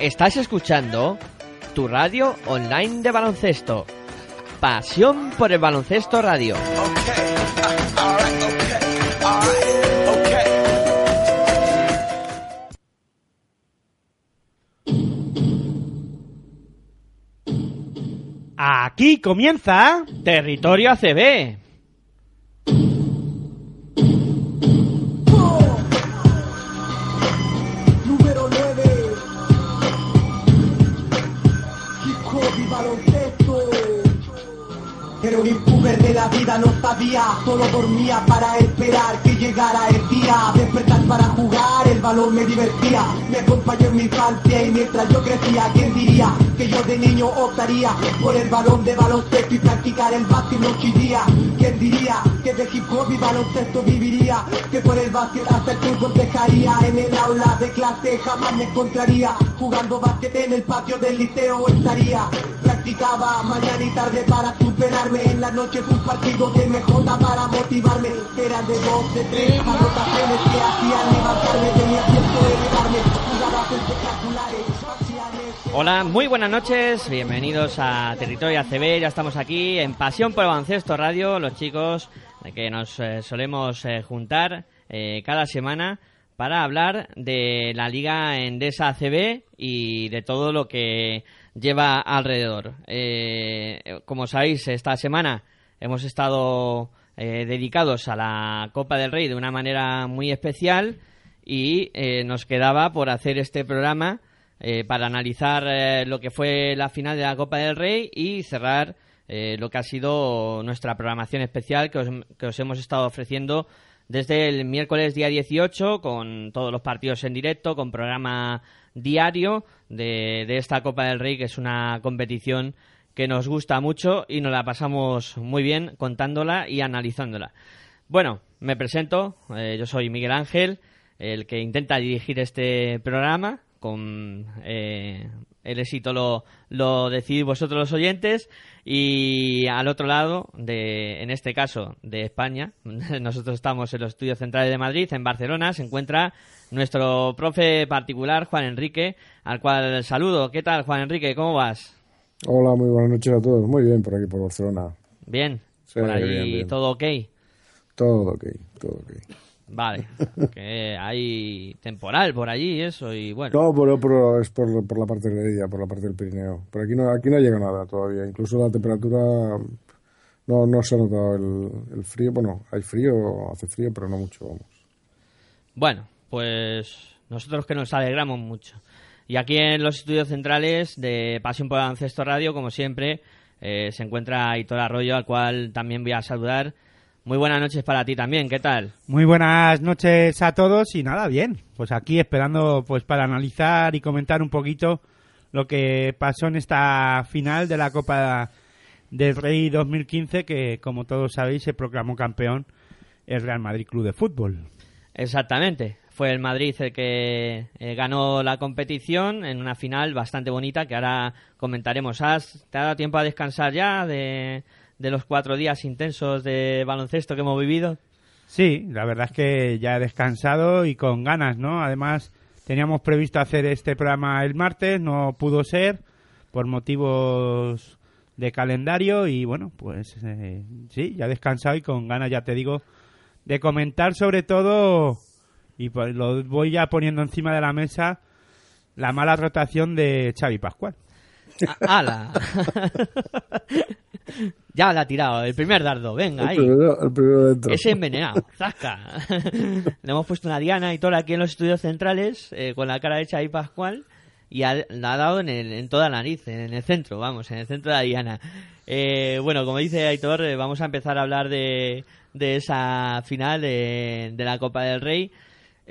Estás escuchando tu radio online de baloncesto. Pasión por el baloncesto radio. Aquí comienza Territorio ACB. Un impuber de la vida no sabía, solo dormía para esperar que llegara el día. Despertar para jugar, el balón me divertía, me acompañó en mi infancia y mientras yo crecía, ¿quién diría que yo de niño optaría por el balón de baloncesto y practicar el básquet noche y día? ¿Quién diría que de hip hop y baloncesto viviría? Que por el básquet hasta el fútbol dejaría en el aula de clase jamás me encontraría jugando básquet en el patio del liceo estaría practicaba mañana y tarde para superarme en las noches un partido de MJ para motivarme era de dos de tres anotaciones que hacían Hola, muy buenas noches, bienvenidos a Territorio ACB, ya estamos aquí en Pasión por el Baloncesto Radio, los chicos que nos eh, solemos eh, juntar eh, cada semana para hablar de la Liga Endesa ACB y de todo lo que lleva alrededor. Como sabéis, esta semana hemos estado eh, dedicados a la Copa del Rey de una manera muy especial y eh, nos quedaba por hacer este programa eh, para analizar eh, lo que fue la final de la Copa del Rey y cerrar eh, lo que ha sido nuestra programación especial que os, que os hemos estado ofreciendo desde el miércoles día 18 con todos los partidos en directo, con programa diario de, de esta Copa del Rey que es una competición que nos gusta mucho y nos la pasamos muy bien contándola y analizándola. Bueno, me presento, eh, yo soy Miguel Ángel, el que intenta dirigir este programa, con eh, el éxito lo, lo decidís vosotros los oyentes y al otro lado, de, en este caso de España, nosotros estamos en los estudios centrales de Madrid, en Barcelona, se encuentra nuestro profe particular, Juan Enrique, al cual saludo. ¿Qué tal, Juan Enrique? ¿Cómo vas? Hola, muy buenas noches a todos. Muy bien por aquí, por Barcelona. Bien, Sí, por bien, bien. todo ok. Todo ok, todo ok. Vale, que hay temporal por allí y eso, y bueno. No, pero, pero es por, por la parte de ella, por la parte del Pirineo. Pero aquí no, aquí no llega nada todavía. Incluso la temperatura no, no se ha notado el, el frío. Bueno, hay frío, hace frío, pero no mucho, vamos. Bueno, pues nosotros que nos alegramos mucho. Y aquí en los estudios centrales de Pasión por el Baloncesto Radio, como siempre, eh, se encuentra Hitor Arroyo, al cual también voy a saludar. Muy buenas noches para ti también, ¿qué tal? Muy buenas noches a todos y nada, bien. Pues aquí esperando pues para analizar y comentar un poquito lo que pasó en esta final de la Copa del Rey 2015 que como todos sabéis se proclamó campeón el Real Madrid Club de Fútbol. Exactamente. Fue el Madrid el que eh, ganó la competición en una final bastante bonita que ahora comentaremos. ¿Has, ¿Te ha dado tiempo a descansar ya de, los cuatro días intensos de baloncesto que hemos vivido? Sí, la verdad es que ya he descansado y con ganas, ¿no? Además, teníamos previsto hacer este programa el martes, no pudo ser por motivos de calendario y bueno, pues eh, sí, ya he descansado y con ganas, ya te digo, de comentar sobre todo, y pues lo voy ya poniendo encima de la mesa, la mala rotación de Xavi Pascual. ¡Hala! ya la ha tirado, el primer dardo, venga, El ahí. primero, el primero dentro. Ese envenenado, zasca. Le hemos puesto una diana y todo aquí en los estudios centrales, eh, con la cara hecha ahí Pascual, y ha- la ha dado en, el- en toda la nariz, en el centro, vamos, en el centro de la diana. Eh, bueno, como dice Aitor, eh, vamos a empezar a hablar de, de esa final de, de la Copa del Rey.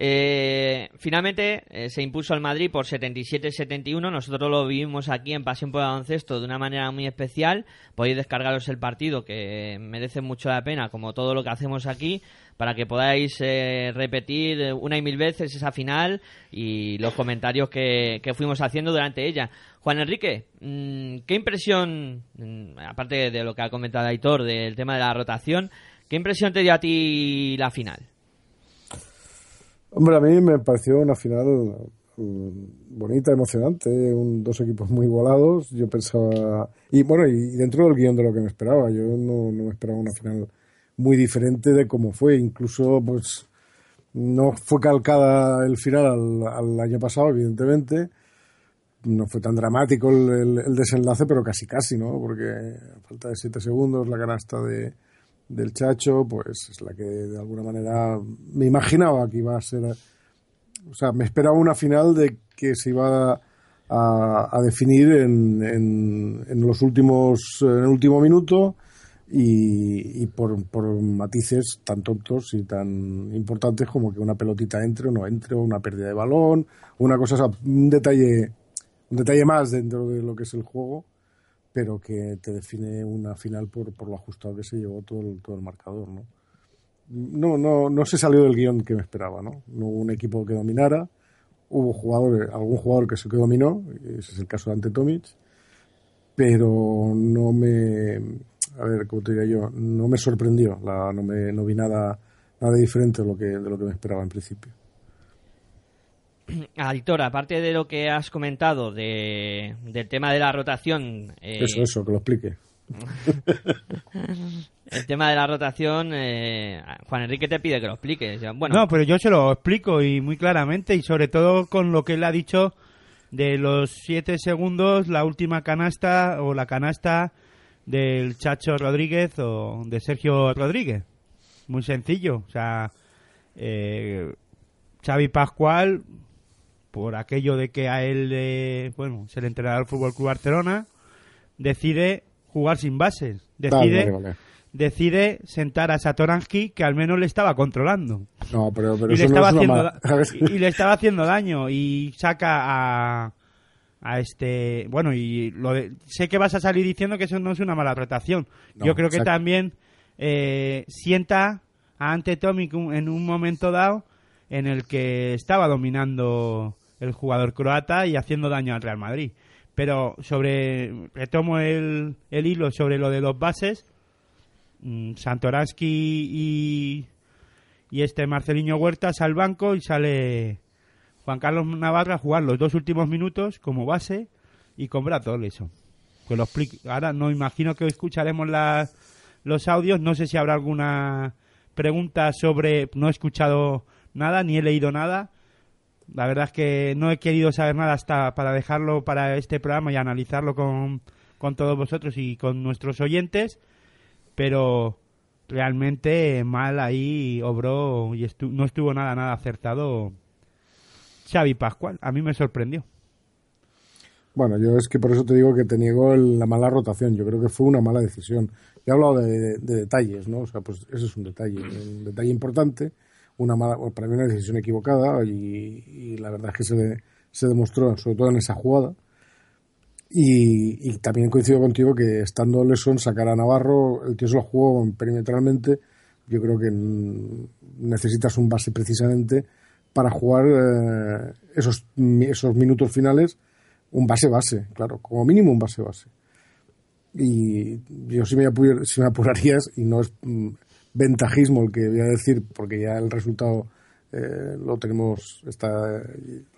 Eh, finalmente eh, se impuso al Madrid por 77-71. Nosotros lo vivimos aquí en Pasión por el Baloncesto de una manera muy especial. Podéis descargaros el partido que merece mucho la pena, como todo lo que hacemos aquí, para que podáis eh, repetir eh, una y mil veces esa final y los comentarios que, que fuimos haciendo durante ella. Juan Enrique, mm, ¿qué impresión, mm, aparte de lo que ha comentado Aitor del tema de la rotación, qué impresión te dio a ti la final? Hombre, a mí me pareció una final mm, bonita, emocionante, un, dos equipos muy igualados. Yo pensaba. Y bueno, y dentro del guion de lo que me esperaba, yo no, no me esperaba una final muy diferente de cómo fue. Incluso, pues, no fue calcada el final al, al año pasado, evidentemente. No fue tan dramático el, desenlace, pero casi casi, ¿no? Porque falta de siete segundos, la canasta de, del Chacho, pues es la que de alguna manera me imaginaba que iba a ser. O sea, me esperaba una final de que se iba a, a definir en, en, en, los últimos, en el último minuto y, y por, por, matices tan tontos y tan importantes como que una pelotita entre o no entre, o una pérdida de balón, una cosa, un detalle, un detalle más dentro de lo que es el juego, pero que te define una final por, por lo ajustado que se llevó todo el, todo el marcador, ¿no? No, no, no se salió del guion que me esperaba, ¿no? No hubo un equipo que dominara, hubo jugadores, algún jugador que se que dominó, ese es el caso de Ante Tomic, pero no me a ver, como te diría yo, no me sorprendió, no, me, no vi nada, nada diferente de lo, que, de lo que me esperaba en principio. Aditor, aparte de lo que has comentado de, del tema de la rotación... Eh... Eso, eso, que lo explique. el tema de la rotación, eh, Juan Enrique te pide que lo expliques. Bueno, no, pero yo se lo explico y muy claramente y sobre todo con lo que él ha dicho de los siete segundos, la última canasta o la canasta del Chacho Rodríguez o de Sergio Rodríguez. Muy sencillo. O sea, eh, Xavi Pascual, por aquello de que a él, eh, bueno, es el entrenador del Fútbol Club Barcelona, decide jugar sin bases. Decide, vale, vale. decide sentar a Satoransky, que al menos le estaba controlando. No, pero, pero y, le estaba no es haciendo, y, y le estaba haciendo daño. Y saca a a este bueno y lo de, sé que vas a salir diciendo que eso no es una mala rotación No, yo creo que también eh, sienta a ante Tomic en un momento dado en el que estaba dominando el jugador croata y haciendo daño al Real Madrid pero sobre retomo el, el hilo sobre lo de los bases mm, Santoransky y y este Marceliño Huertas al banco y sale Juan Carlos Navarra a jugar los dos últimos minutos como base y con Brad Oleson. Que lo explique. Ahora no imagino que escucharemos los audios. No sé si habrá alguna pregunta sobre. No he escuchado nada ni he leído nada. La verdad es que no he querido saber nada hasta para dejarlo para este programa y analizarlo con, con todos vosotros y con nuestros oyentes. Pero realmente mal ahí obró y estu- no estuvo nada, nada acertado Xavi Pascual. A mí me sorprendió. Bueno, yo es que por eso te digo que te niego la mala rotación. Yo creo que fue una mala decisión. He hablado de, de detalles, ¿no? O sea, pues ese es un detalle, un detalle importante. Una mala, para mí una decisión equivocada y, la verdad es que se, se demostró, sobre todo en esa jugada. Y, también coincido contigo que estando Leson, sacar a Navarro, el tío se lo jugó perimetralmente. Yo creo que necesitas un base precisamente para jugar eh, esos, esos minutos finales un base-base, claro, como mínimo un base-base. Y yo si me, apu- si me apurarías, y no es mm, ventajismo el que voy a decir, porque ya el resultado eh, lo tenemos, está,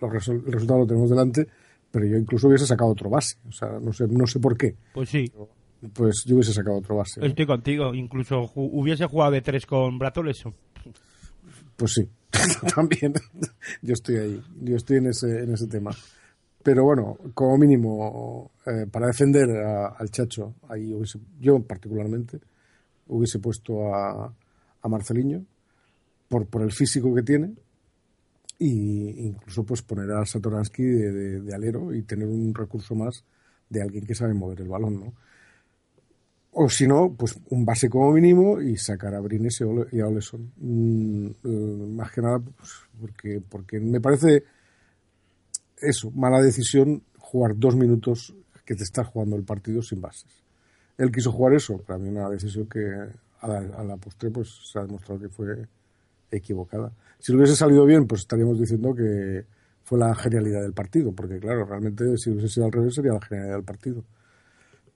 resol- el resultado lo tenemos delante, pero yo incluso hubiese sacado otro base. O sea, no sé, no sé por qué. Pues sí, Pues yo hubiese sacado otro base. estoy contigo. Incluso ju- hubiese jugado de tres con Bratoleso. Pues sí, también. yo estoy ahí, yo estoy en ese, en ese tema. Pero bueno, como mínimo, eh, para defender a- al Chacho, ahí hubiese, yo particularmente hubiese puesto a, a Marceliño por, por el físico que tiene y incluso pues poner a Satoransky de, alero y tener un recurso más de alguien que sabe mover el balón, ¿no? O si no, pues un base como mínimo y sacar a Brines y a Oleson. Mm, más que nada, pues, porque, porque me parece eso, mala decisión jugar dos minutos que te estás jugando el partido sin bases. Él quiso jugar eso, para mí una decisión que a la, a la postre pues se ha demostrado que fue equivocada. Si lo hubiese salido bien, pues estaríamos diciendo que fue la genialidad del partido, porque claro, realmente si hubiese sido al revés sería la genialidad del partido.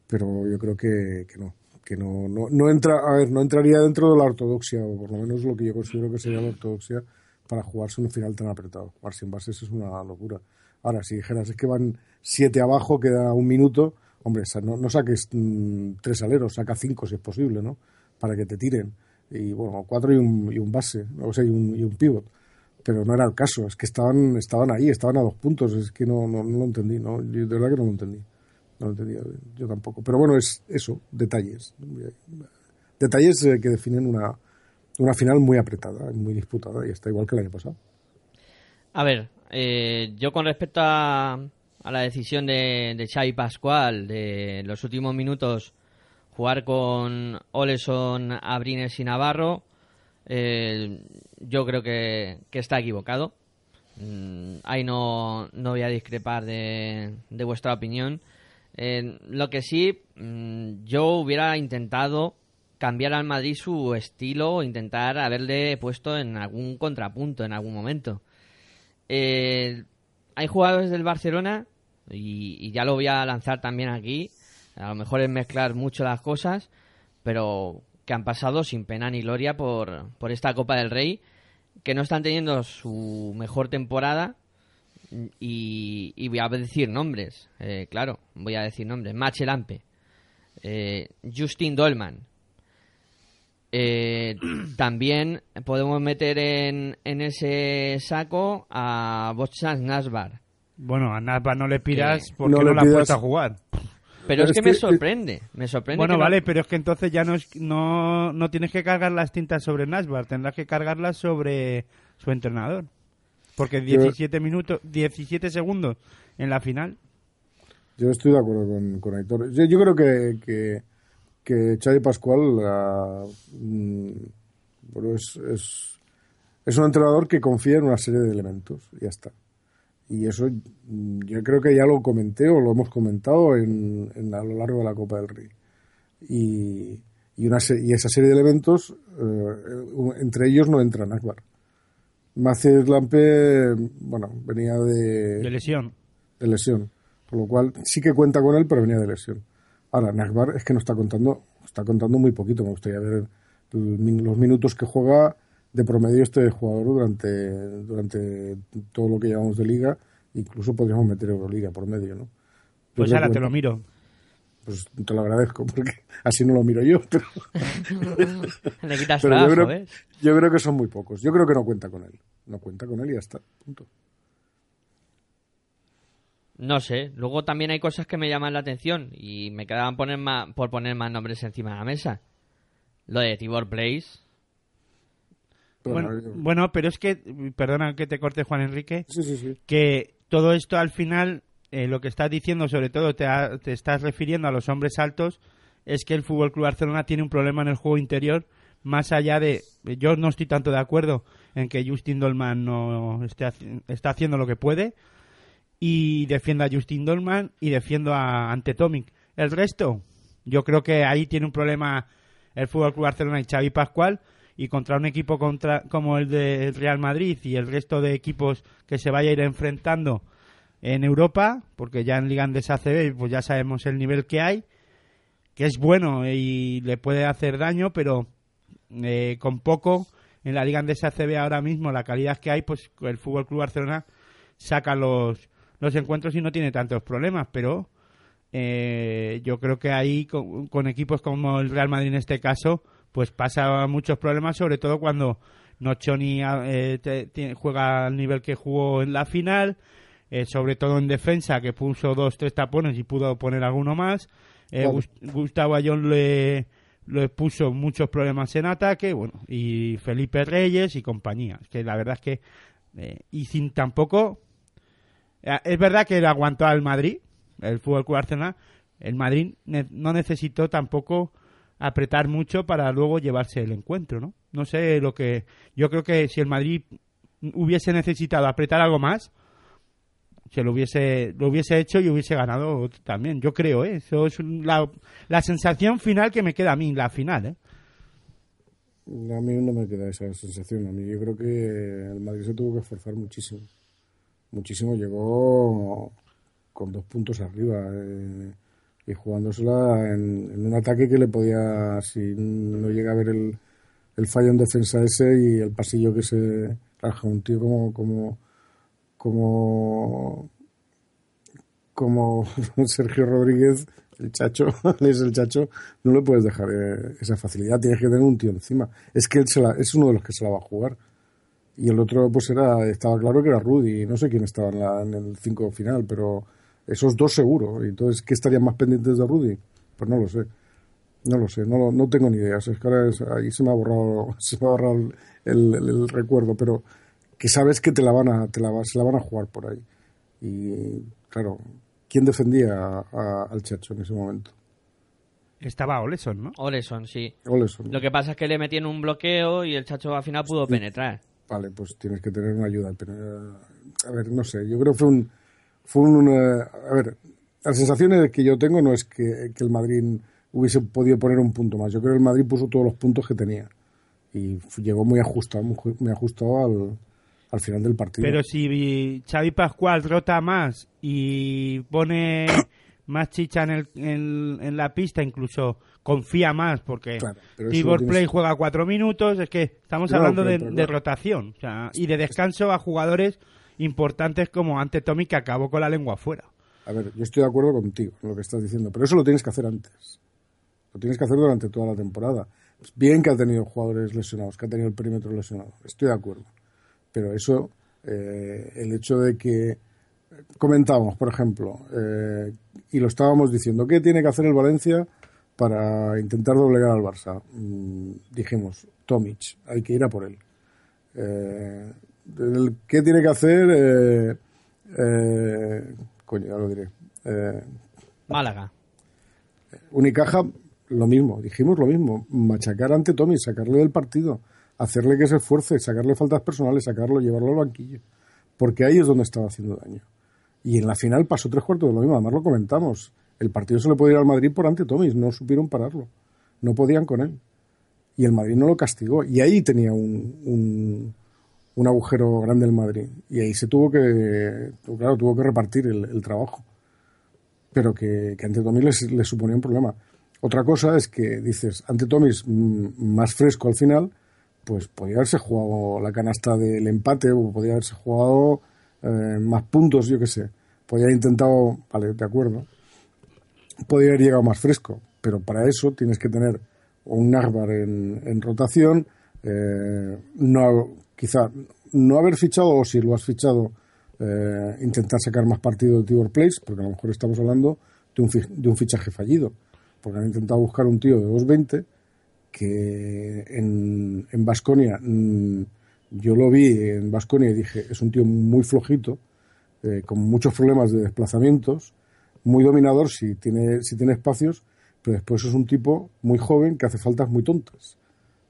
Pero yo creo que, no, que no, no, no entra, a ver, no entraría dentro de la ortodoxia, o por lo menos lo que yo considero que sería la ortodoxia para jugarse un final tan apretado. Jugar sin bases es una locura. Ahora, si dijeras es que van siete abajo, queda un minuto, hombre, no, no saques mm, tres aleros, saca cinco si es posible, ¿no? Para que te tiren. Y bueno, cuatro y un, y un base, o sea, y un, y un pivot. Pero no era el caso, es que estaban, estaban ahí, estaban a dos puntos, es que no, no, lo entendí, ¿no? Yo de verdad que no lo entendí. No lo entendía yo tampoco. Pero bueno, es eso, detalles. Detalles eh, que definen una, una final muy apretada, muy disputada, y está igual que el año pasado. A ver, eh, yo con respecto a, a la decisión de, de Xavi Pascual de los últimos minutos jugar con Oleson, Abrines y Navarro, eh, yo creo que, que está equivocado. Mm, ahí no, no voy a discrepar de, de vuestra opinión. Eh, lo que sí, mm, yo hubiera intentado cambiar al Madrid su estilo o intentar haberle puesto en algún contrapunto en algún momento. Eh, hay jugadores del Barcelona, y, ya lo voy a lanzar también aquí, a lo mejor es mezclar mucho las cosas, pero que han pasado sin pena ni gloria por, por esta Copa del Rey, que no están teniendo su mejor temporada y, voy a decir nombres, eh, claro, voy a decir nombres. Machelampe, eh, Justin Dolman. Eh, también podemos meter en, en ese saco a Bochans Nasbar. Bueno, a Nasbar no le pidas porque no, la puedes a jugar. Pero, es, que, me sorprende, me sorprende. Bueno, vale, pero es que entonces ya no, es, no, no tienes que cargar las tintas sobre Nasbar, tendrás que cargarlas sobre su entrenador. Porque 17 minutos, 17 segundos en la final. Yo estoy de acuerdo con, con Aitor. Yo, creo que, que, que Xavi Pascual ah, mm, bueno, es, es, es, un entrenador que confía en una serie de elementos y ya está. Y eso yo creo que ya lo comenté o lo hemos comentado en, a lo largo de la Copa del Rey. Y, y, una, y esa serie de elementos, eh, entre ellos no entra Akbar. Maciel Lampe, bueno, venía de... De lesión. De lesión. Por lo cual sí que cuenta con él, pero venía de lesión. Ahora, Nakbar es que no está contando, está contando muy poquito. Me gustaría ver los minutos que juega de promedio este jugador durante, durante todo lo que llevamos de liga. Incluso podríamos meter Euroliga por medio, ¿no? Pues ahora te lo miro. Pues te lo agradezco, porque así no lo miro yo. Pero, Le quitas yo, creo, yo creo que son muy pocos. Yo creo que no cuenta con él. No cuenta con él y ya está. Punto. No sé. Luego también hay cosas que me llaman la atención y me quedaban poner más, por poner más nombres encima de la mesa. Lo de Tibor Place. Bueno, pero es que, perdona que te corte Juan Enrique, sí, sí, sí. que todo esto al final, eh, lo que estás diciendo, sobre todo te, te estás refiriendo a los hombres altos, es que el Fútbol Club Barcelona tiene un problema en el juego interior más allá de yo no estoy tanto de acuerdo en que Justin Dolman no esté, está haciendo lo que puede y defiendo a Justin Dolman y defiendo a Antetomic. El resto, yo creo que ahí tiene un problema el Fútbol Club Barcelona y Xavi Pascual y contra un equipo contra, como el del Real Madrid y el resto de equipos que se vaya a ir enfrentando en Europa, porque ya en Liga Andesa ACB pues ya sabemos el nivel que hay, que es bueno y le puede hacer daño, pero eh, con poco en la Liga Andesa CB ahora mismo, la calidad que hay, pues el Fútbol Club Barcelona saca los, los encuentros y no tiene tantos problemas, pero eh, yo creo que ahí con, equipos como el Real Madrid en este caso, pues pasa muchos problemas, sobre todo cuando Nochoni eh, juega al nivel que jugó en la final, eh, sobre todo en defensa, que puso dos, tres tapones y pudo poner alguno más. Gustavo Ayón le, le puso muchos problemas en ataque, bueno, y Felipe Reyes y compañía. que la verdad es que, eh, y sin tampoco, eh, es verdad que le aguantó al Madrid, el Fútbol Club Arsenal, el Madrid no necesitó tampoco apretar mucho para luego llevarse el encuentro, ¿no? No sé lo que, yo creo que si el Madrid hubiese necesitado apretar algo más, se lo hubiese, lo hubiese hecho y hubiese ganado también. Yo creo, ¿eh? Eso es la, la sensación final que me queda a mí, la final, ¿eh? A mí no me queda esa sensación. A mí yo creo que el Madrid se tuvo que esforzar muchísimo. Muchísimo. Llegó con dos puntos arriba eh, y jugándosela en, un ataque que le podía, si no llega a ver el, fallo en defensa ese y el pasillo que se... Arja, un tío como, como, como, como Sergio Rodríguez, el chacho, es el chacho, no le puedes dejar eh, esa facilidad, tienes que tener un tío encima. Es que él se la, es uno de los que se la va a jugar. Y el otro, pues era, estaba claro que era Rudy, no sé quién estaba en, la- en el 5 final, pero esos dos seguro. Y Entonces, ¿qué estarían más pendientes de Rudy? Pues no lo sé. No lo sé, no, lo- no tengo ni idea. O sea, es que ahora es- ahí se me ha borrado, se me ha borrado el, el- el recuerdo, pero que sabes que te la van a, te la, va- se la van a jugar por ahí. Y claro, ¿quién defendía a- a- al Chacho en ese momento? Estaba Oleson, ¿no? Oleson, sí. Oleson. Lo que pasa es que le metían un bloqueo y el chacho al final pudo penetrar. Vale, pues tienes que tener una ayuda. Pero, a ver, no sé, yo creo que fue un... Fue un eh, a ver, las sensaciones que yo tengo no es que, que el Madrid hubiese podido poner un punto más. Yo creo que el Madrid puso todos los puntos que tenía. Y llegó muy ajustado, muy, ju- muy ajustado al, al final del partido. Pero si Xavi Pascual rota más y pone más chicha en, el, en, en la pista, incluso confía más, porque Claro, Tibor tienes- Play juega cuatro minutos, es que estamos hablando de, rotación o sea, y de descanso a jugadores importantes como ante Tommy que acabó con la lengua afuera. A ver, yo estoy de acuerdo contigo en lo que estás diciendo, pero eso lo tienes que hacer antes. Lo tienes que hacer durante toda la temporada. Bien que ha tenido jugadores lesionados, que ha tenido el perímetro lesionado. Estoy de acuerdo. Pero eso, eh, el hecho de que comentábamos, por ejemplo, eh, y lo estábamos diciendo, ¿qué tiene que hacer el Valencia para intentar doblegar al Barça? Mm, dijimos, Tomic, hay que ir a por él. Eh, el- ¿Qué tiene que hacer? Eh, eh, coño, ya lo diré. Eh, Málaga. Unicaja, lo mismo, dijimos lo mismo, machacar ante Tommy, sacarle del partido, hacerle que se esfuerce, sacarle faltas personales, sacarlo, llevarlo al banquillo, porque ahí es donde estaba haciendo daño. Y en la final pasó tres cuartos de lo mismo, además lo comentamos, el partido se le puede ir al Madrid por ante Tommy, no supieron pararlo, no podían con él. Y el Madrid no lo castigó, y ahí tenía un, un, un agujero grande el Madrid, y ahí se tuvo que, claro, tuvo que repartir el- trabajo pero que, que ante Tomis les, suponía un problema. Otra cosa es que dices, ante Tomis mm, más fresco al final, pues podría haberse jugado la canasta del empate o podría haberse jugado eh, más puntos, yo qué sé. Podría haber intentado, vale, de acuerdo, podría haber llegado más fresco, pero para eso tienes que tener un Narvar en, en rotación, eh, no, quizá no haber fichado, o si lo has fichado, eh, intentar sacar más partido de Tibor Place, porque a lo mejor estamos hablando de un, de un fichaje fallido, porque han intentado buscar un tío de 2.20 que en en Basconia yo lo vi en Basconia y dije es un tío muy flojito eh, con muchos problemas de desplazamientos muy dominador si tiene si tiene espacios pero después es un tipo muy joven que hace faltas muy tontas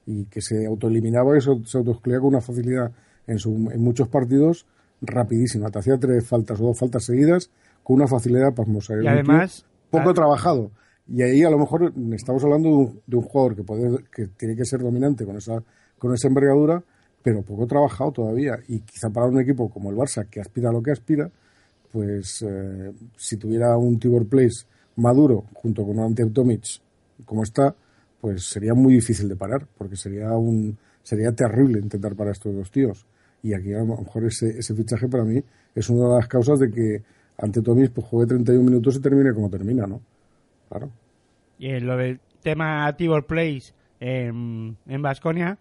y que se autoeliminaba y se, se autoexcluía con una facilidad en, su- en muchos partidos rapidísima. Te hacía tres faltas o dos faltas seguidas con una facilidad pasmosa. Era Y además, poco ah, trabajado. Y ahí a lo mejor estamos hablando de un, de un jugador que, puede, que tiene que ser dominante con esa, con esa envergadura, pero poco trabajado todavía. Y quizá para un equipo como el Barça, que aspira a lo que aspira, pues eh, si tuviera un Tibor Place maduro junto con un Ante Tomic como está, pues sería muy difícil de parar, porque sería un sería terrible intentar parar estos dos tíos. Y aquí a lo mejor ese, ese fichaje para mí es una de las causas de que ante Tomis pues juegue 31 minutos y termine como termina, ¿no? Claro. Y en lo del tema Tibor Place en en Basconia,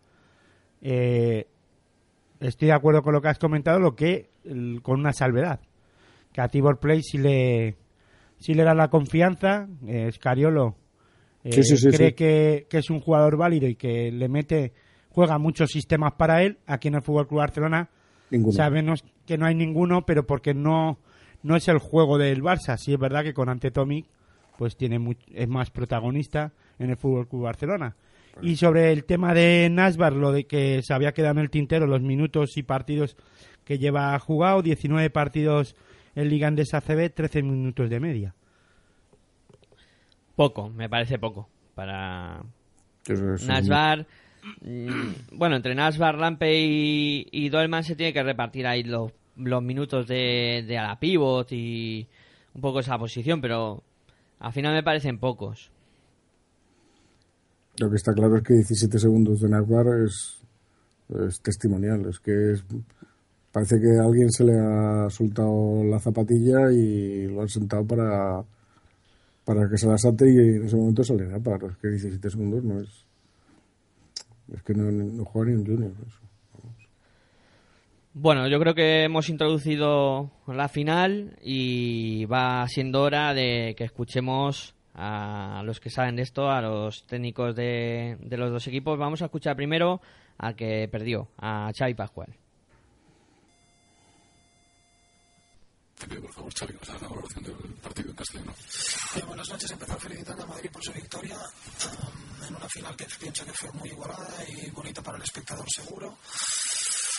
estoy de acuerdo con lo que has comentado, lo que con una salvedad. Que a Tibor Place si le, si le da la confianza, eh, Scariolo eh, Sí, sí, sí, cree. Que, que es un jugador válido y que le mete, juega muchos sistemas para él. Aquí en el Fútbol Club Barcelona Ninguno. sabemos que no hay ninguno, pero porque no, no es el juego del Barça. Sí es verdad que con Ante Tomic pues tiene es más protagonista en el Fútbol Club Barcelona. Y sobre el tema de Nasbar, lo de que se había quedado en el tintero los minutos y partidos que lleva jugado, 19 partidos en Liga Andesa CB, 13 minutos de media. Poco, me parece poco. Para Nasbar. mm, Bueno, entre Nasbar, Lampe y, y Dolman se tiene que repartir ahí los, los minutos de, de a la pivot y un poco esa posición, pero al final me parecen pocos. Lo que está claro es que 17 segundos de Nakbar es es testimonial. Es que es, parece que a alguien se le ha soltado la zapatilla y lo han sentado para, para que se la salte y en ese momento sale a para Es que 17 segundos no es. Es que no, no juega ni un junior. Eso. Bueno, yo creo que hemos introducido la final y va siendo hora de que escuchemos a los que saben de esto, a los técnicos de, de los dos equipos. Vamos a escuchar primero al que perdió, a Xavi Pascual. Por favor, Xavi, dar la valoración del partido en castellano. Eh, buenas noches. Empezar felicitando a Madrid por su victoria um, en una final que pienso que fue muy igualada y bonita para el espectador seguro.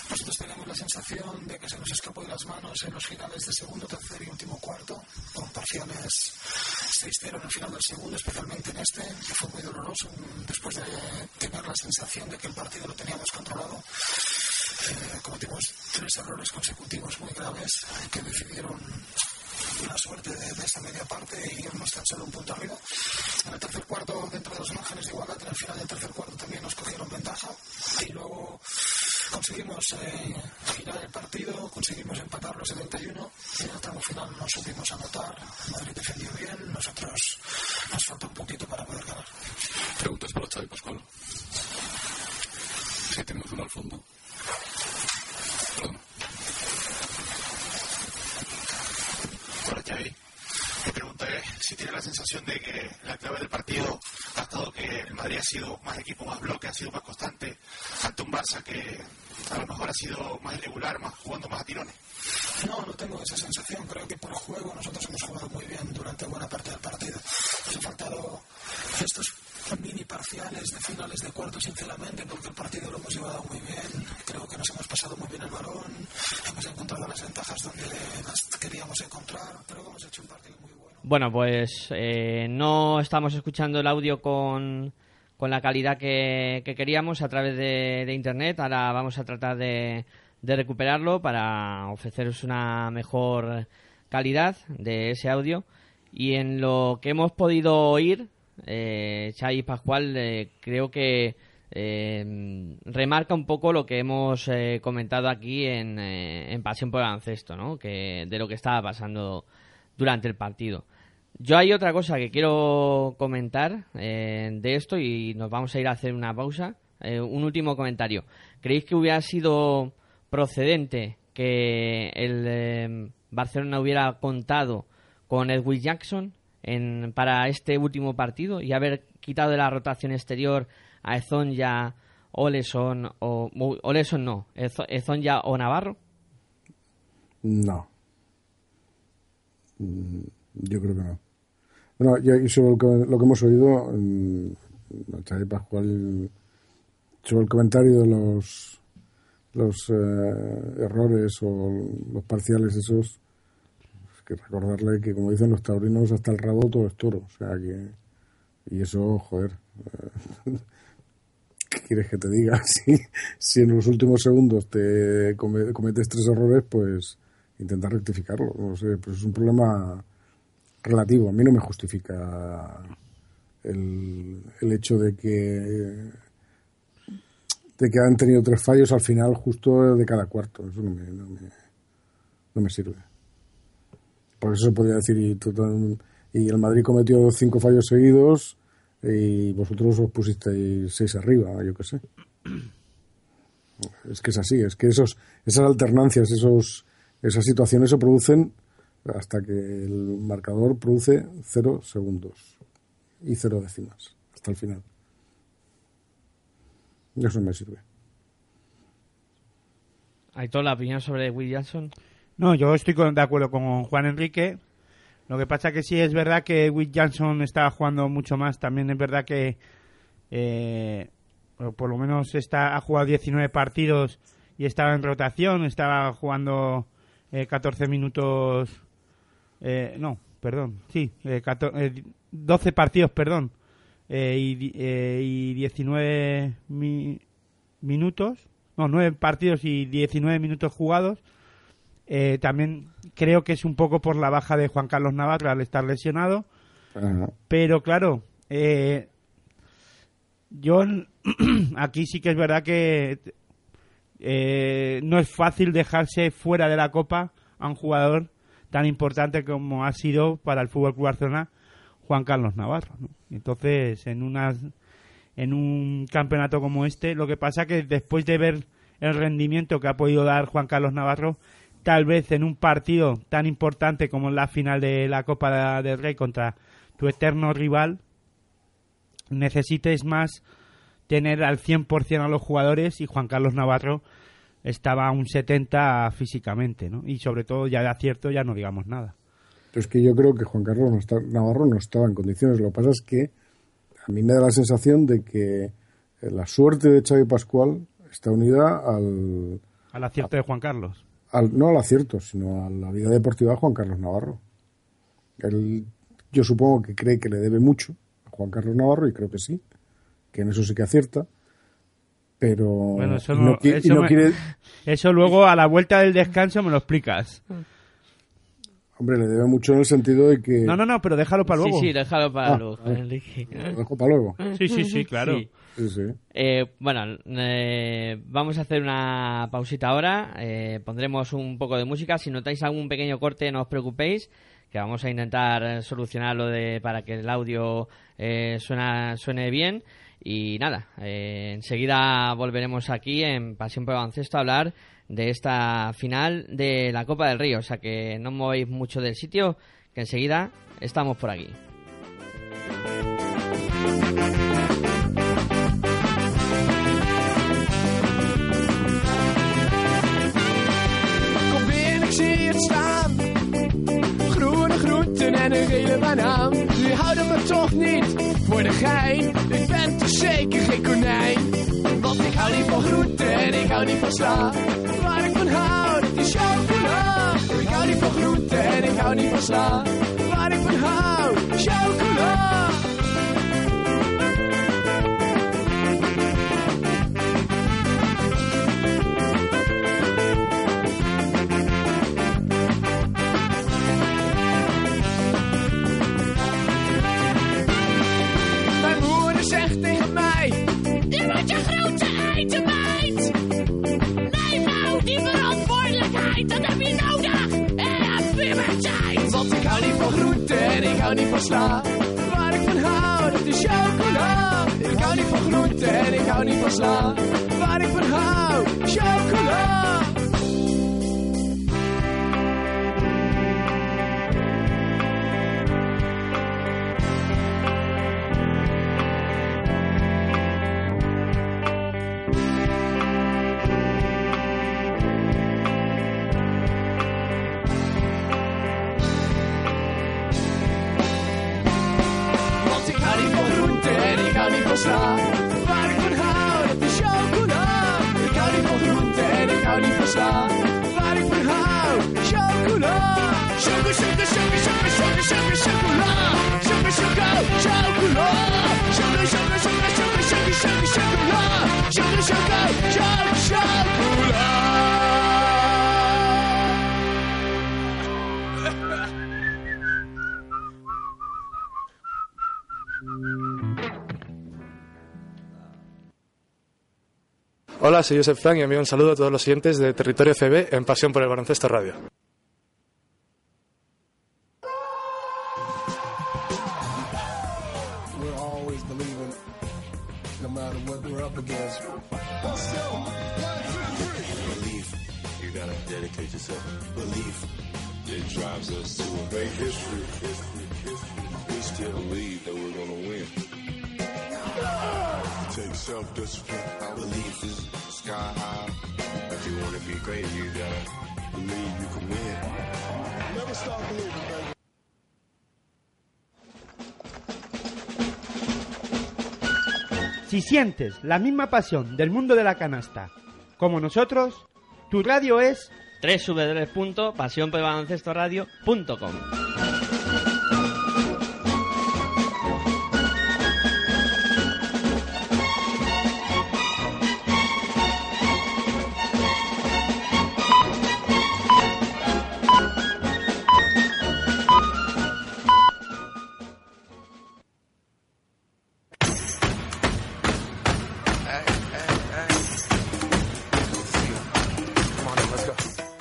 Nosotros tenemos la sensación de que se nos escapó de las manos en los finales del segundo, tercer y último cuarto, con parciales 6-0 en el final del segundo, especialmente en este, que fue muy doloroso después de tener la sensación de que el partido lo teníamos controlado. Eh, cometimos tres errores consecutivos muy graves que decidieron la suerte de, de, esta media parte y tan solo un punto arriba. En el tercer cuarto, dentro de los márgenes de igualdad, el final del tercer cuarto también nos cogieron ventaja y luego conseguimos eh, girar el partido, conseguimos empatar los 71 y en el tramo final no supimos anotar. Madrid defendió bien, nosotros nos falta un poquito para poder ganar. Preguntas para Xavi Pascual. Sí, tenemos uno al fondo. Hola Xavi. Me pregunté si tiene la sensación de que la clave del partido ha estado que el Madrid ha sido más equipo, más bloque, ha sido más constante ante un Barça que a lo mejor ha sido más irregular, más jugando más a tirones. No, no tengo esa sensación. Creo que por juego nosotros hemos jugado muy bien durante buena parte del partido. Nos ha faltado estos mini parciales de finales de cuarto, sinceramente, porque el partido lo hemos llevado muy bien. Creo que nos hemos pasado muy bien el balón, hemos encontrado las ventajas donde las queríamos encontrar, pero hemos hecho un partido muy bueno. Bueno, pues eh, no estamos escuchando el audio con, con la calidad que, que queríamos a través de, de, internet. Ahora vamos a tratar de, de recuperarlo para ofreceros una mejor calidad de ese audio. Y en lo que hemos podido oír, eh, Xavi Pascual eh, creo que eh, remarca un poco lo que hemos eh, comentado aquí en, eh, en Pasión por el Ancesto, ¿no? que, de lo que estaba pasando durante el partido. Yo hay otra cosa que quiero comentar de esto y nos vamos a ir a hacer una pausa. Un último comentario. ¿Creéis que hubiera sido procedente que el Barcelona hubiera contado con Edwin Jackson en, para este último partido y haber quitado de la rotación exterior a Ezonja, Oleson o Oleson no, Ezonja o Navarro? No. Yo creo que no. Bueno, y sobre lo que, lo que hemos oído, Xavi Pascual, sobre el comentario de los los eh, errores o los parciales esos, es que recordarle que como dicen los taurinos, hasta el rabo todo es toro, o sea que y eso, joder, ¿qué quieres que te diga? Si, si en los últimos segundos te cometes tres errores, pues intenta rectificarlo, no sé, pues es un problema relativo. A mí no me justifica el, el hecho de que de que han tenido tres fallos al final justo de cada cuarto. Eso no me, no me, no me sirve. Por eso se podría decir, y, y, el Madrid cometió cinco fallos seguidos y vosotros os pusisteis seis arriba, yo qué sé. Es que es así, es que esos, esas alternancias, esos, esas situaciones se producen hasta que el marcador produce cero segundos y cero décimas hasta el final. Eso me sirve. ¿Hay toda la opinión sobre Will Jackson? No, yo estoy con, de acuerdo con Juan Enrique. Lo que pasa que sí es verdad que Will Jackson estaba jugando mucho más. También es verdad que eh, por lo menos está, ha jugado 19 partidos y estaba en rotación. Estaba jugando eh, 14 minutos. Eh, no, perdón. Sí, 14, 12 partidos, perdón. Eh, y, eh, y, 19 mi, minutos, no, 9 partidos y 19 minutos jugados. Eh, también creo que es un poco por la baja de Juan Carlos Navarro al estar lesionado. Pero claro, yo aquí sí que es verdad que eh, no es fácil dejarse fuera de la Copa a un jugador tan importante como ha sido para el Fútbol Club Barcelona Juan Carlos Navarro. ¿no? Entonces, en unas en un campeonato como este, lo que pasa que después de ver el rendimiento que ha podido dar Juan Carlos Navarro, tal vez en un partido tan importante como la final de la Copa del Rey contra tu eterno rival, necesites más tener al 100% a los jugadores y Juan Carlos Navarro estaba a un 70 físicamente, ¿no? Y sobre todo ya de acierto ya no digamos nada. Pero es que yo creo que Juan Carlos no está, Navarro no estaba en condiciones. Lo que pasa es que a mí me da la sensación de que eh, la suerte de Xavi Pascual está unida al, Al acierto de Juan Carlos. Al- no al acierto, sino a la vida deportiva de Juan Carlos Navarro. Él, yo supongo que cree que le debe mucho a Juan Carlos Navarro y creo que sí, que en eso sí que acierta, pero Bueno, eso no- qui- eso no me- quiere, Eso luego a la vuelta del descanso me lo explicas. hombre, le debe mucho en el sentido de que No, no, no, pero déjalo para luego. Sí, sí, déjalo para Ah, luego. Enrique. lo dejo para luego. sí, sí, sí, claro. Sí. Sí, sí. Eh, bueno, eh, vamos a hacer una pausita ahora. eh, pondremos un poco de música. Si notáis algún pequeño corte, no os preocupéis, que vamos a intentar solucionarlo de, para que el audio eh, suena, suene bien. Y nada, eh, enseguida volveremos aquí en Pasión por Baloncesto a hablar de esta final de la Copa del Río. O sea que no os movéis mucho del sitio, que enseguida estamos por aquí. Het staan. Groene groenten en een gele banaan. Jullie houden me toch niet voor de gein. Ik ben toch zeker geen konijn. Want ik hou niet van groenten en ik hou niet van sla. Waar ik van hou, dat is chocola. Ik hou niet van groenten en ik hou niet van sla. Waar ik van hou, chocola. Want ik hou niet van groente en ik hou niet van sla. Waar ik van hou, dat is chocola. Ik hou niet van groente en ik hou niet van sla. Waar ik van hou, chocola. Hola, soy Josep Frank y envío un saludo a todos los oyentes de Territorio CB en Pasión por el Baloncesto Radio. Si sientes la misma pasión del mundo de la canasta como nosotros, tu radio es www.pasionporbaloncestoradio.com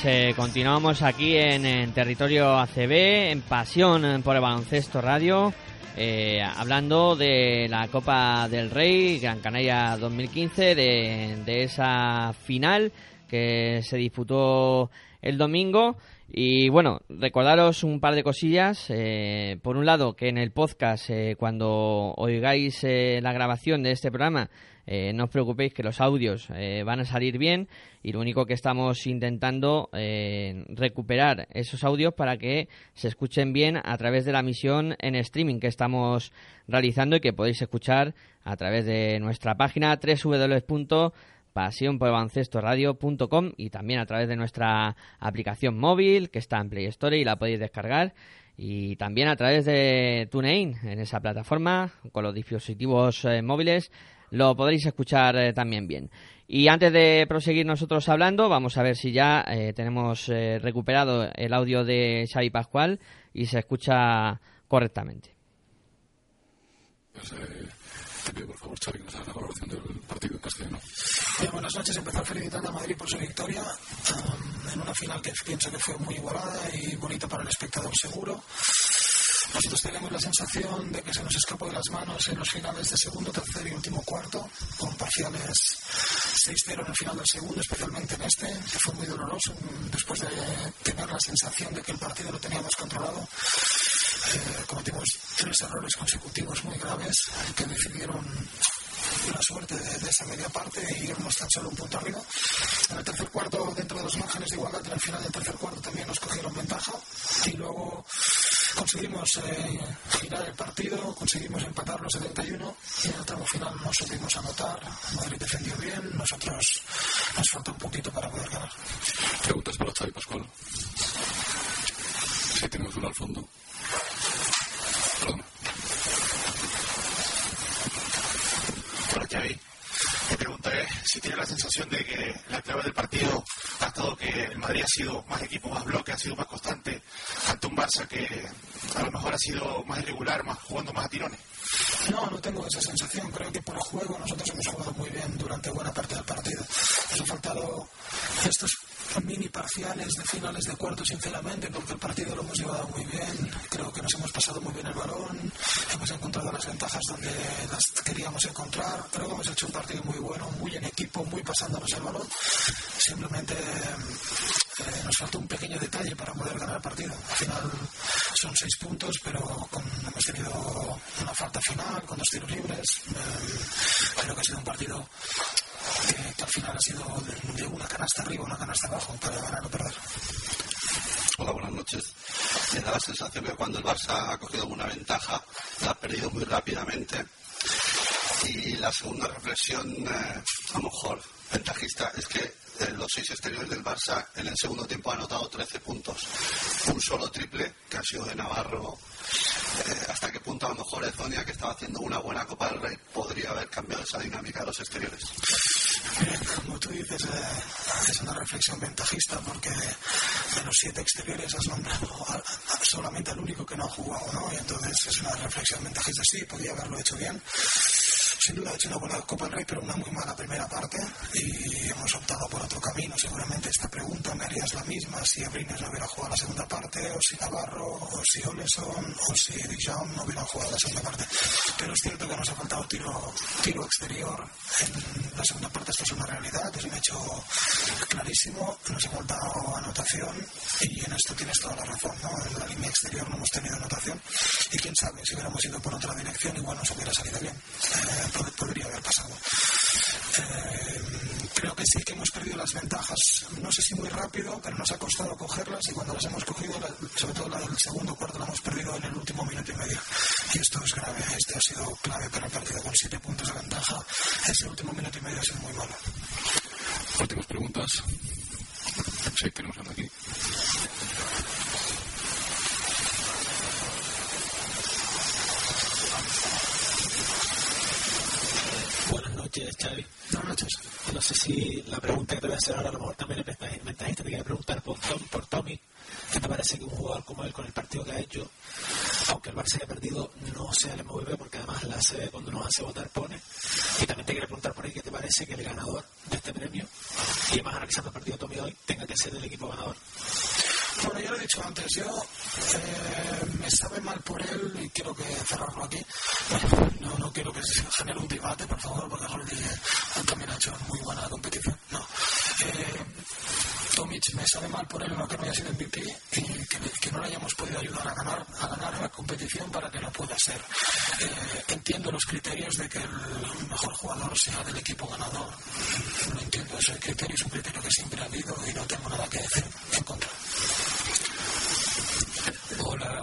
pues eh, continuamos aquí en, en territorio ACB, en Pasión por el Baloncesto Radio, eh, hablando de la Copa del Rey Gran Canaria 2015, de, de esa final que se disputó el domingo. Y bueno, recordaros un par de cosillas. eh, por un lado, que en el podcast, eh, cuando oigáis eh, la grabación de este programa, eh, no os preocupéis que los audios eh, van a salir bien y lo único que estamos intentando eh, recuperar esos audios para que se escuchen bien a través de la misión en streaming que estamos realizando y que podéis escuchar a través de nuestra página www.pasionporbaloncestoradio.com y también a través de nuestra aplicación móvil que está en Play Store y la podéis descargar. Y también a través de TuneIn en esa plataforma con los dispositivos eh, móviles lo podréis escuchar eh, también bien. Y antes de proseguir nosotros hablando, vamos a ver si ya eh, tenemos eh, recuperado el audio de Xavi Pascual y se escucha correctamente. Pues, eh, te pido por favor, Xavi, que nos la valoración del partido en castellano. Buenas noches. Empezar felicitando a Madrid por su victoria um, en una final que pienso que fue muy igualada y bonita para el espectador seguro. Nosotros tenemos la sensación de que se nos escapó de las manos en los finales de segundo, tercer y último cuarto, con parciales 6-0 en el final del segundo, especialmente en este, que fue muy doloroso después de tener la sensación de que el partido lo teníamos controlado. Eh, cometimos tres errores consecutivos muy graves que decidieron la suerte de, de esa media parte y irnos tan solo un punto arriba. En el tercer cuarto, dentro de los márgenes de igualdad, el final del tercer cuarto también nos cogieron ventaja y luego conseguimos eh, girar el partido, conseguimos empatar los 71 y en el tramo final no supimos anotar. Madrid defendió bien, nosotros nos falta un poquito para poder ganar. Preguntas para Xavi Pascual. Si tenemos uno al fondo. Perdón. Xavi. Mi si tiene la sensación de que la clave del partido ha estado que el Madrid ha sido más equipo, más bloque, ha sido más constante ante un Barça que a lo mejor ha sido más irregular, más jugando más a tirones. No, no tengo esa sensación. Creo que por juego nosotros hemos jugado muy bien durante buena parte del partido. Nos han faltado estos mini parciales de finales de cuarto, sinceramente, porque el partido lo hemos llevado muy bien. Creo que nos hemos pasado muy bien el balón. Hemos encontrado las ventajas donde las queríamos encontrar. Creo que hemos hecho un partido muy bueno, muy en equipo, muy pasándonos el balón. Simplemente eh, nos falta un pequeño detalle para poder ganar el partido. Al final son seis puntos, pero con- hemos tenido una falta final con dos tiros libres. Eh, creo que ha sido un partido que, al final ha sido de, de una canasta arriba, una canasta abajo para ganar o perder. Hola, buenas noches. Me da la sensación que cuando el Barça ha cogido una ventaja, la ha perdido muy rápidamente. Y la segunda reflexión, eh, a lo mejor ventajista, es que eh, los seis exteriores del Barça en el segundo tiempo han anotado 13 puntos. Un solo triple, que ha sido de Navarro. Eh, ¿Hasta qué punto a lo mejor Ezonia, que estaba haciendo una buena Copa del Rey, podría haber cambiado esa dinámica de los exteriores? Como tú dices, eh, es una reflexión ventajista porque de los siete exteriores has nombrado solamente al único que no ha jugado, ¿no? Y entonces es una reflexión ventajista. Sí, podía haberlo hecho bien. Sin duda hecho una buena Copa del Rey, pero una muy mala primera parte y hemos optado por otro camino. Seguramente esta pregunta me harías la misma si Abrines no hubiera jugado la segunda parte, o si Navarro, o si Oleson, o si Dijon no hubieran jugado la segunda parte. Pero es cierto que nos ha faltado tiro, tiro exterior en la segunda parte. Esto es una realidad, es un hecho clarísimo. Nos ha faltado anotación y en esto tienes toda la razón. ¿no? En la línea exterior no hemos tenido anotación y quién sabe, si hubiéramos ido por otra dirección igual nos hubiera salido bien. Eh, pod- podría haber pasado. Eh, creo que sí que hemos perdido las ventajas, no sé si muy rápido, pero nos ha costado cogerlas y cuando las hemos cogido, sobre todo la del segundo cuarto, la hemos perdido en el último minuto y medio. Y esto es grave, este ha sido clave para el partido con siete puntos de ventaja. Ese último minuto y medio ha sido muy malo. Últimas preguntas. Sí, tenemos aquí. Xavi. Buenas noches. No sé si la pregunta que te voy a hacer ahora a lo mejor también es ventajista. Te quería preguntar por, Tom, por Tommy. ¿Qué te parece que un jugador como él, con el partido que ha hecho, aunque el Barça haya perdido, no sea el MVP? Porque además la CB cuando nos hace votar pone. Y también te quería preguntar por ahí qué te parece que el ganador de este premio, y además analizando el partido Tommy hoy, tenga que ser el equipo ganador. Bueno, ya lo he dicho antes, yo eh, me sabe mal por él y quiero que cerrarlo aquí. No, no quiero que se genere un debate, por favor, porque eh, también ha hecho muy buena competición. No. Eh, Tomic me sabe mal por él no que no haya sido MVP y que, no le hayamos podido ayudar a ganar, a ganar la competición para que lo pueda ser. Eh, entiendo los criterios de que el mejor jugador sea del equipo ganador. Lo entiendo, ese criterio es un criterio que siempre ha habido y no tengo nada que decir en contra.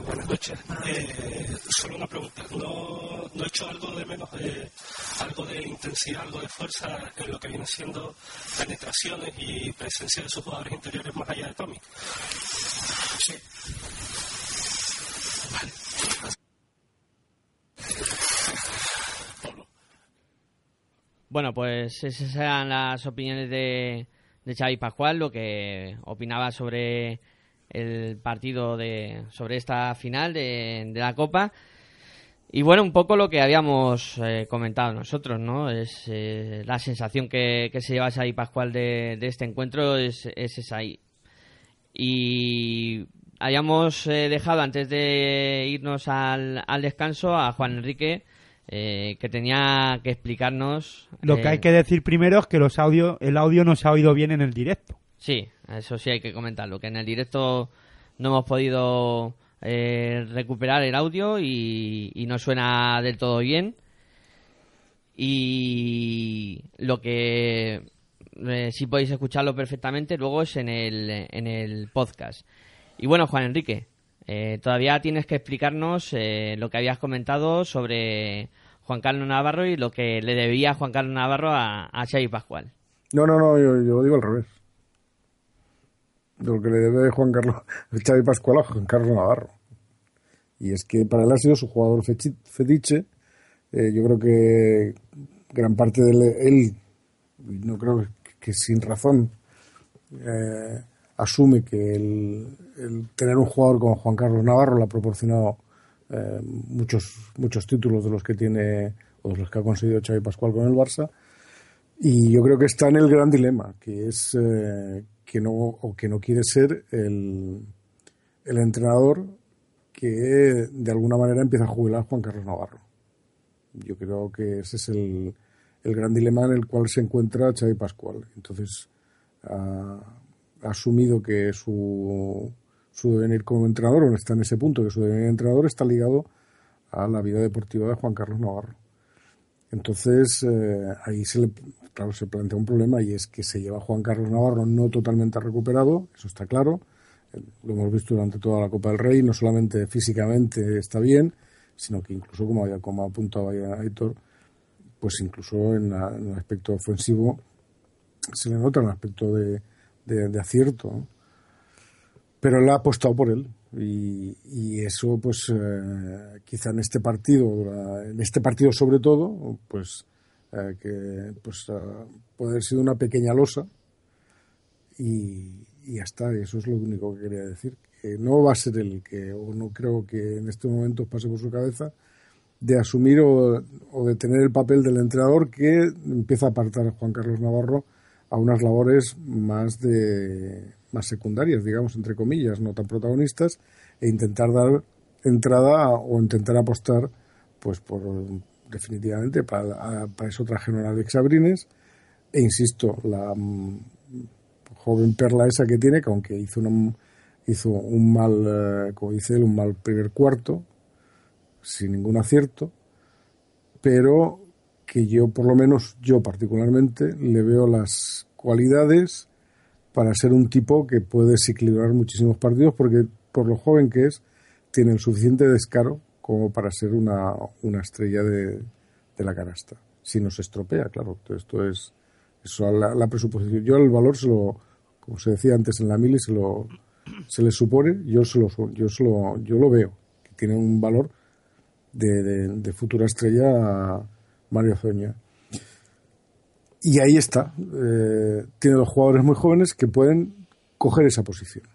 Buenas noches. Eh, solo una pregunta. ¿No, no he hecho algo de menos, de, algo de intensidad, algo de fuerza en lo que viene siendo penetraciones y presencia de sus jugadores interiores más allá de Tommy? Sí. Bueno, pues esas eran las opiniones de, de Xavi Pascual, lo que opinaba sobre el partido de sobre esta final de, de la Copa. Y bueno, un poco lo que habíamos eh, comentado nosotros, ¿no? Es eh, la sensación que, que se lleva Xavi Pascual de, de este encuentro es, es esa ahí. Y habíamos eh, dejado antes de irnos al, al descanso a Juan Enrique eh, que tenía que explicarnos Lo que hay que decir primero es que los audio, el audio no se ha oído bien en el directo. Sí, eso sí hay que comentarlo, que en el directo no hemos podido eh, recuperar el audio y, y no suena del todo bien. Y lo que eh, sí podéis escucharlo perfectamente luego es en el, en el podcast. Y bueno, Juan Enrique, eh, todavía tienes que explicarnos eh, lo que habías comentado sobre Juan Carlos Navarro y lo que le debía Juan Carlos Navarro a, a Xavi Pascual. No, no, no, yo, yo digo al revés. De lo que le debe Juan Carlos, Xavi Pascual a Juan Carlos Navarro. Y es que para él ha sido su jugador fetiche. Eh, yo creo que gran parte de él, no creo que sin razón, eh, asume que el, el tener un jugador como Juan Carlos Navarro le ha proporcionado eh, muchos, muchos títulos de los que tiene o de los que ha conseguido Xavi Pascual con el Barça. Y yo creo que está en el gran dilema, que es eh, que no o que no quiere ser el, el entrenador que de alguna manera empieza a jubilar Juan Carlos Navarro. Yo creo que ese es el, el gran dilema en el cual se encuentra Xavi Pascual. Entonces ha, ha asumido que su, su devenir como entrenador, o está en ese punto, que su devenir de entrenador está ligado a la vida deportiva de Juan Carlos Navarro. Entonces, eh, ahí se le, claro, se plantea un problema y es que se lleva Juan Carlos Navarro no totalmente recuperado, eso está claro. Eh, Lo hemos visto durante toda la Copa del Rey, no solamente físicamente está bien, sino que incluso, como, había, como ha apuntado ahí Aitor, pues incluso en, la- en el aspecto ofensivo se le nota un aspecto de, de- acierto. Pero él ha apostado por él y, y eso pues eh, quizá en este partido, en este partido sobre todo, pues eh, que pues ah, puede haber sido una pequeña losa y, y ya está, eso es lo único que quería decir. Que no va a ser el que, o no creo que en este momento pase por su cabeza, de asumir o, o de tener el papel del entrenador que empieza a apartar a Juan Carlos Navarro a unas labores más de más secundarias, digamos, entre comillas, no tan protagonistas, e intentar dar entrada o intentar apostar pues por definitivamente para, para eso trajeron a Alex e insisto, la mm, joven perla esa que tiene, que aunque hizo un, hizo un mal, eh, como dice él, un mal primer cuarto, sin ningún acierto, pero que yo, por lo menos yo particularmente, le veo las cualidades para ser un tipo que puede desequilibrar muchísimos partidos, porque por lo joven que es, tiene el suficiente descaro como para ser una, una estrella de, de la canasta. Si no se estropea, claro. Esto es eso la, la presuposición. Yo el valor se lo, como se decía antes en la mili, se lo se le supone, yo se lo, yo se lo, yo lo veo, que tiene un valor de, de, futura estrella Mario Zoña. Y ahí está. eh, tiene dos jugadores muy jóvenes que pueden coger esa posición.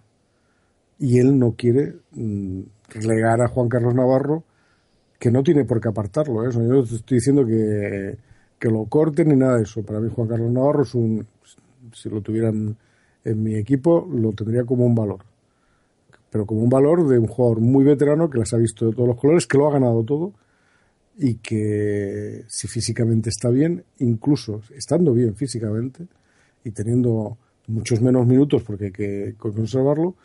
Y él no quiere mm, relegar a Juan Carlos Navarro, que no tiene por qué apartarlo. ¿eh? Yo no te estoy diciendo que, que lo corten ni nada de eso. Para mí Juan Carlos Navarro es un... Si lo tuvieran en mi equipo, lo tendría como un valor. Pero como un valor de un jugador muy veterano que las ha visto de todos los colores, que lo ha ganado todo y que si físicamente está bien, incluso estando bien físicamente y teniendo muchos menos minutos porque hay que conservarlo,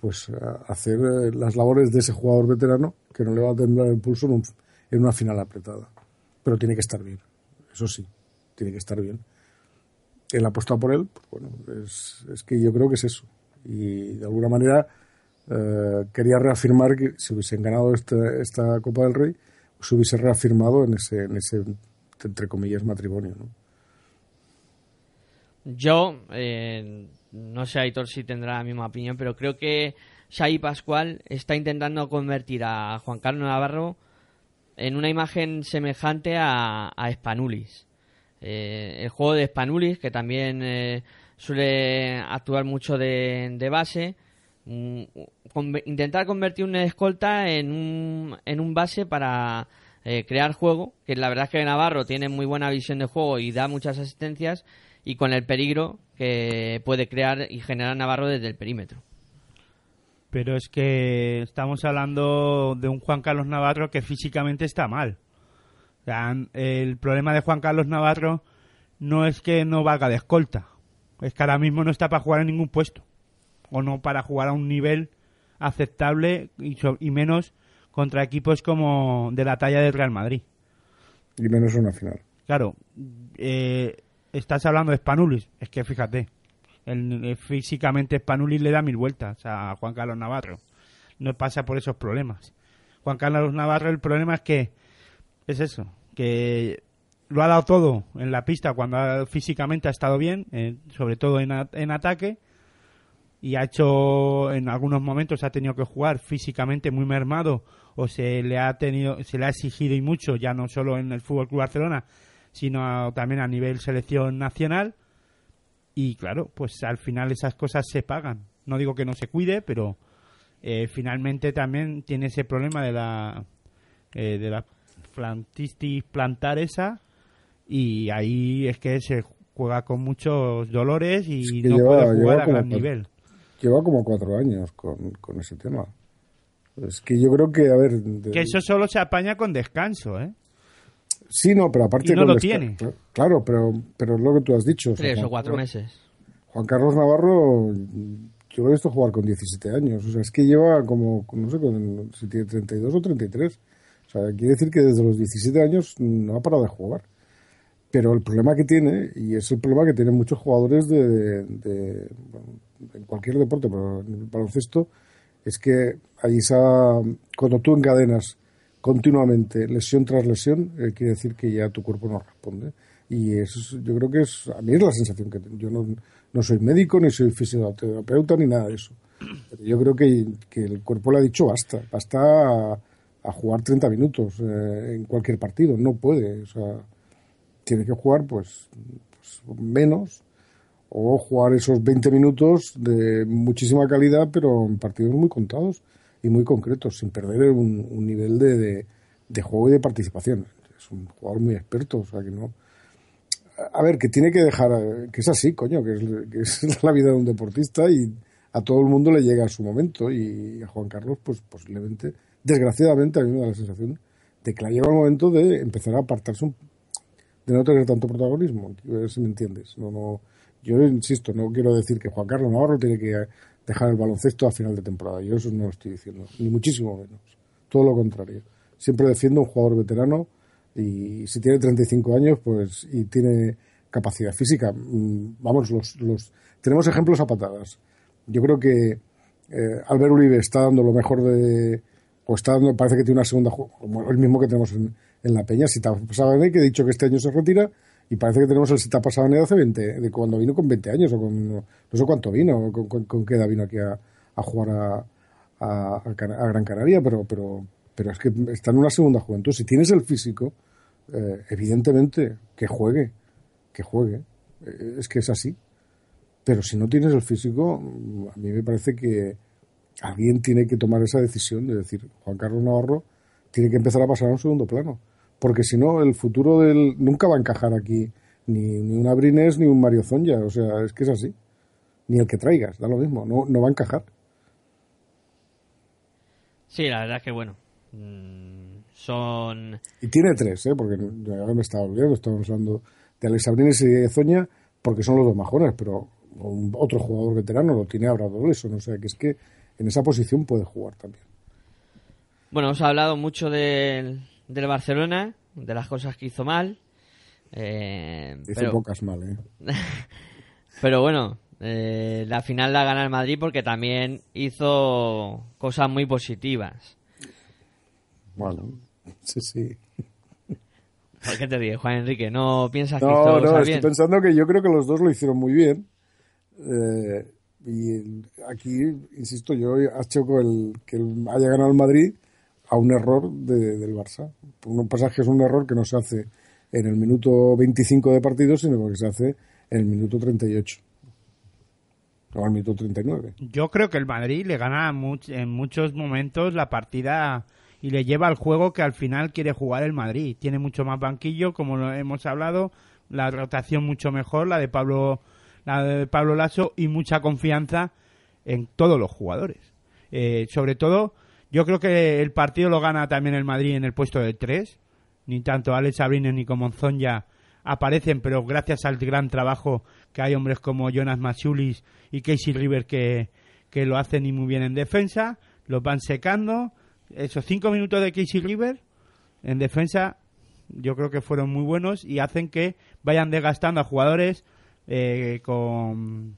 pues a- hacer eh, las labores de ese jugador veterano que no le va a temblar el pulso en, un- en una final apretada. Pero tiene que estar bien, eso sí, tiene que estar bien. Ha apostado por él, pues bueno, es, es que yo creo que es eso. Y de alguna manera eh, quería reafirmar que si hubiesen ganado esta, esta Copa del Rey, se hubiese reafirmado en ese, en ese entre comillas, matrimonio. ¿no? Yo, eh, no sé, Aitor, si tendrá la misma opinión, pero creo que Xavi Pascual está intentando convertir a Juan Carlos Navarro en una imagen semejante a, a Spanulis. Eh, el juego de Spanulis, que también eh, suele actuar mucho de, de base, intentar convertir un escolta en un, en un base para eh, crear juego, que la verdad es que Navarro tiene muy buena visión de juego y da muchas asistencias, y con el peligro que puede crear y generar Navarro desde el perímetro. Pero es que estamos hablando de un Juan Carlos Navarro que físicamente está mal. El problema de Juan Carlos Navarro no es que no valga de escolta. Es que ahora mismo no está para jugar en ningún puesto. O no para jugar a un nivel aceptable y, so- y menos contra equipos como de la talla del Real Madrid. Y menos una final. Claro, eh, estás hablando de Spanulis. Es que fíjate, el- eh, físicamente Spanulis le da mil vueltas a Juan Carlos Navarro. No pasa por esos problemas. Juan Carlos Navarro, el problema es que es eso, que lo ha dado todo en la pista cuando ha- físicamente ha estado bien, eh, sobre todo en, a- en ataque, y ha hecho en algunos momentos ha tenido que jugar físicamente muy mermado o se le ha tenido se le ha exigido y mucho ya no solo en el Fútbol Club Barcelona sino a- también a nivel selección nacional. Y claro pues al final esas cosas se pagan. No digo que no se cuide pero eh, finalmente también tiene ese problema de la eh, de la plantitis plantar esa y ahí es que se juega con muchos dolores y que no lleva- puede jugar a gran nivel Lleva como cuatro años con, con ese tema. Es que yo creo que, a ver... de- Que eso solo se apaña con descanso, ¿eh? Sí, no, pero aparte... Y no con lo desca- tiene. Cla- Claro, pero, pero es lo que tú has dicho. Tres o cuatro meses. Juan Carlos Navarro, yo lo he visto jugar con 17 años. O sea, es que lleva como, no sé, con- si tiene 32 o 33. O sea, quiere decir que desde los 17 años no ha parado de jugar. Pero el problema que tiene, y es el problema que tienen muchos jugadores de, de- bueno, en cualquier deporte, pero en el baloncesto, es que allí cuando tú encadenas continuamente lesión tras lesión, eh, quiere decir que ya tu cuerpo no responde. Y eso es- yo creo que es, a mí es la sensación que tengo. Yo no, no soy médico, ni soy fisioterapeuta, ni nada de eso. Pero yo creo que, que el cuerpo le ha dicho basta, basta a, a jugar 30 minutos eh, en cualquier partido. No puede, o sea, tiene que jugar pues, pues menos o jugar esos 20 minutos de muchísima calidad, pero en partidos muy contados y muy concretos, sin perder un, un nivel de, de- juego y de participación. Es un jugador muy experto, o sea que no. A ver, que tiene que dejar, que es así, coño, que es, la vida de un deportista y a todo el mundo le llega su momento y a Juan Carlos, pues posiblemente, desgraciadamente, a mí me da la sensación de que le ha llegado el momento de empezar a apartarse un de no tener tanto protagonismo, a ver si me entiendes. No, no, yo insisto, no quiero decir que Juan Carlos Navarro tiene que dejar el baloncesto a final de temporada. Yo eso no lo estoy diciendo, ni muchísimo menos. Todo lo contrario. Siempre defiendo a un jugador veterano y si tiene 35 años pues y tiene capacidad física. mm, Vamos, los, los tenemos ejemplos a patadas. Yo creo que eh, Albert Uribe está dando lo mejor de o está dando, parece que tiene una segunda como el mismo que tenemos en, en la Peña, si Sabané, que he dicho que este año se retira y parece que tenemos el Sitapa Sabané de hace 20, de cuando vino con 20 años o con no sé cuánto vino, con, con, con qué edad vino aquí a, jugar a, a, a Gran Canaria, pero, pero, pero es que está en una segunda juventud. Si tienes el físico, eh, evidentemente que juegue, que juegue. Eh, es que es así. Pero si no tienes el físico, a mí me parece que alguien tiene que tomar esa decisión de decir, Juan Carlos Navarro tiene que empezar a pasar a un segundo plano. Porque si no, el futuro del. Nunca va a encajar aquí ni, ni un Abrines ni un Mario Zonja. O sea, es que es así. Ni el que traigas, da lo mismo. No, no va a encajar. Sí, la verdad es que bueno. mm, son. Y tiene tres, ¿eh? Porque ahora me estaba olvidando, estamos hablando de Alex Abrines y de Zoña, porque son los dos mejores, pero un- otro jugador veterano lo tiene Abrador, eso, no sé, que es que en esa posición puede jugar también. Bueno, hemos hablado mucho del, del Barcelona, de las cosas que hizo mal. eh, Hizo pero, pocas mal, ¿eh? pero bueno, eh, la final la gana el Madrid porque también hizo cosas muy positivas. Bueno, sí, sí. ¿Por qué te ríes, Juan Enrique? ¿No piensas que hizo No, no, estoy bien? pensando que yo creo que los dos lo hicieron muy bien. Eh, y aquí, insisto, yo el, que el- haya ganado el Madrid a un error de- del Barça. Un pasaje es un error que no se hace en el minuto 25 de partido, sino que se hace en el minuto 38. O al minuto 39. Yo creo que el Madrid le gana en muchos momentos la partida y le lleva al juego que al final quiere jugar el Madrid. Tiene mucho más banquillo, como lo hemos hablado, la rotación mucho mejor, la de Pablo, la de Pablo Lasso y mucha confianza en todos los jugadores. Eh, sobre todo, yo creo que el partido lo gana también el Madrid en el puesto de tres. Ni tanto Alex Abrines ni como ya aparecen, pero gracias al gran trabajo que hay hombres como Jonas Machulis y Casey River que, que lo hacen y muy bien en defensa, los van secando. Esos cinco minutos de Casey River en defensa yo creo que fueron muy buenos y hacen que vayan desgastando a jugadores eh, con,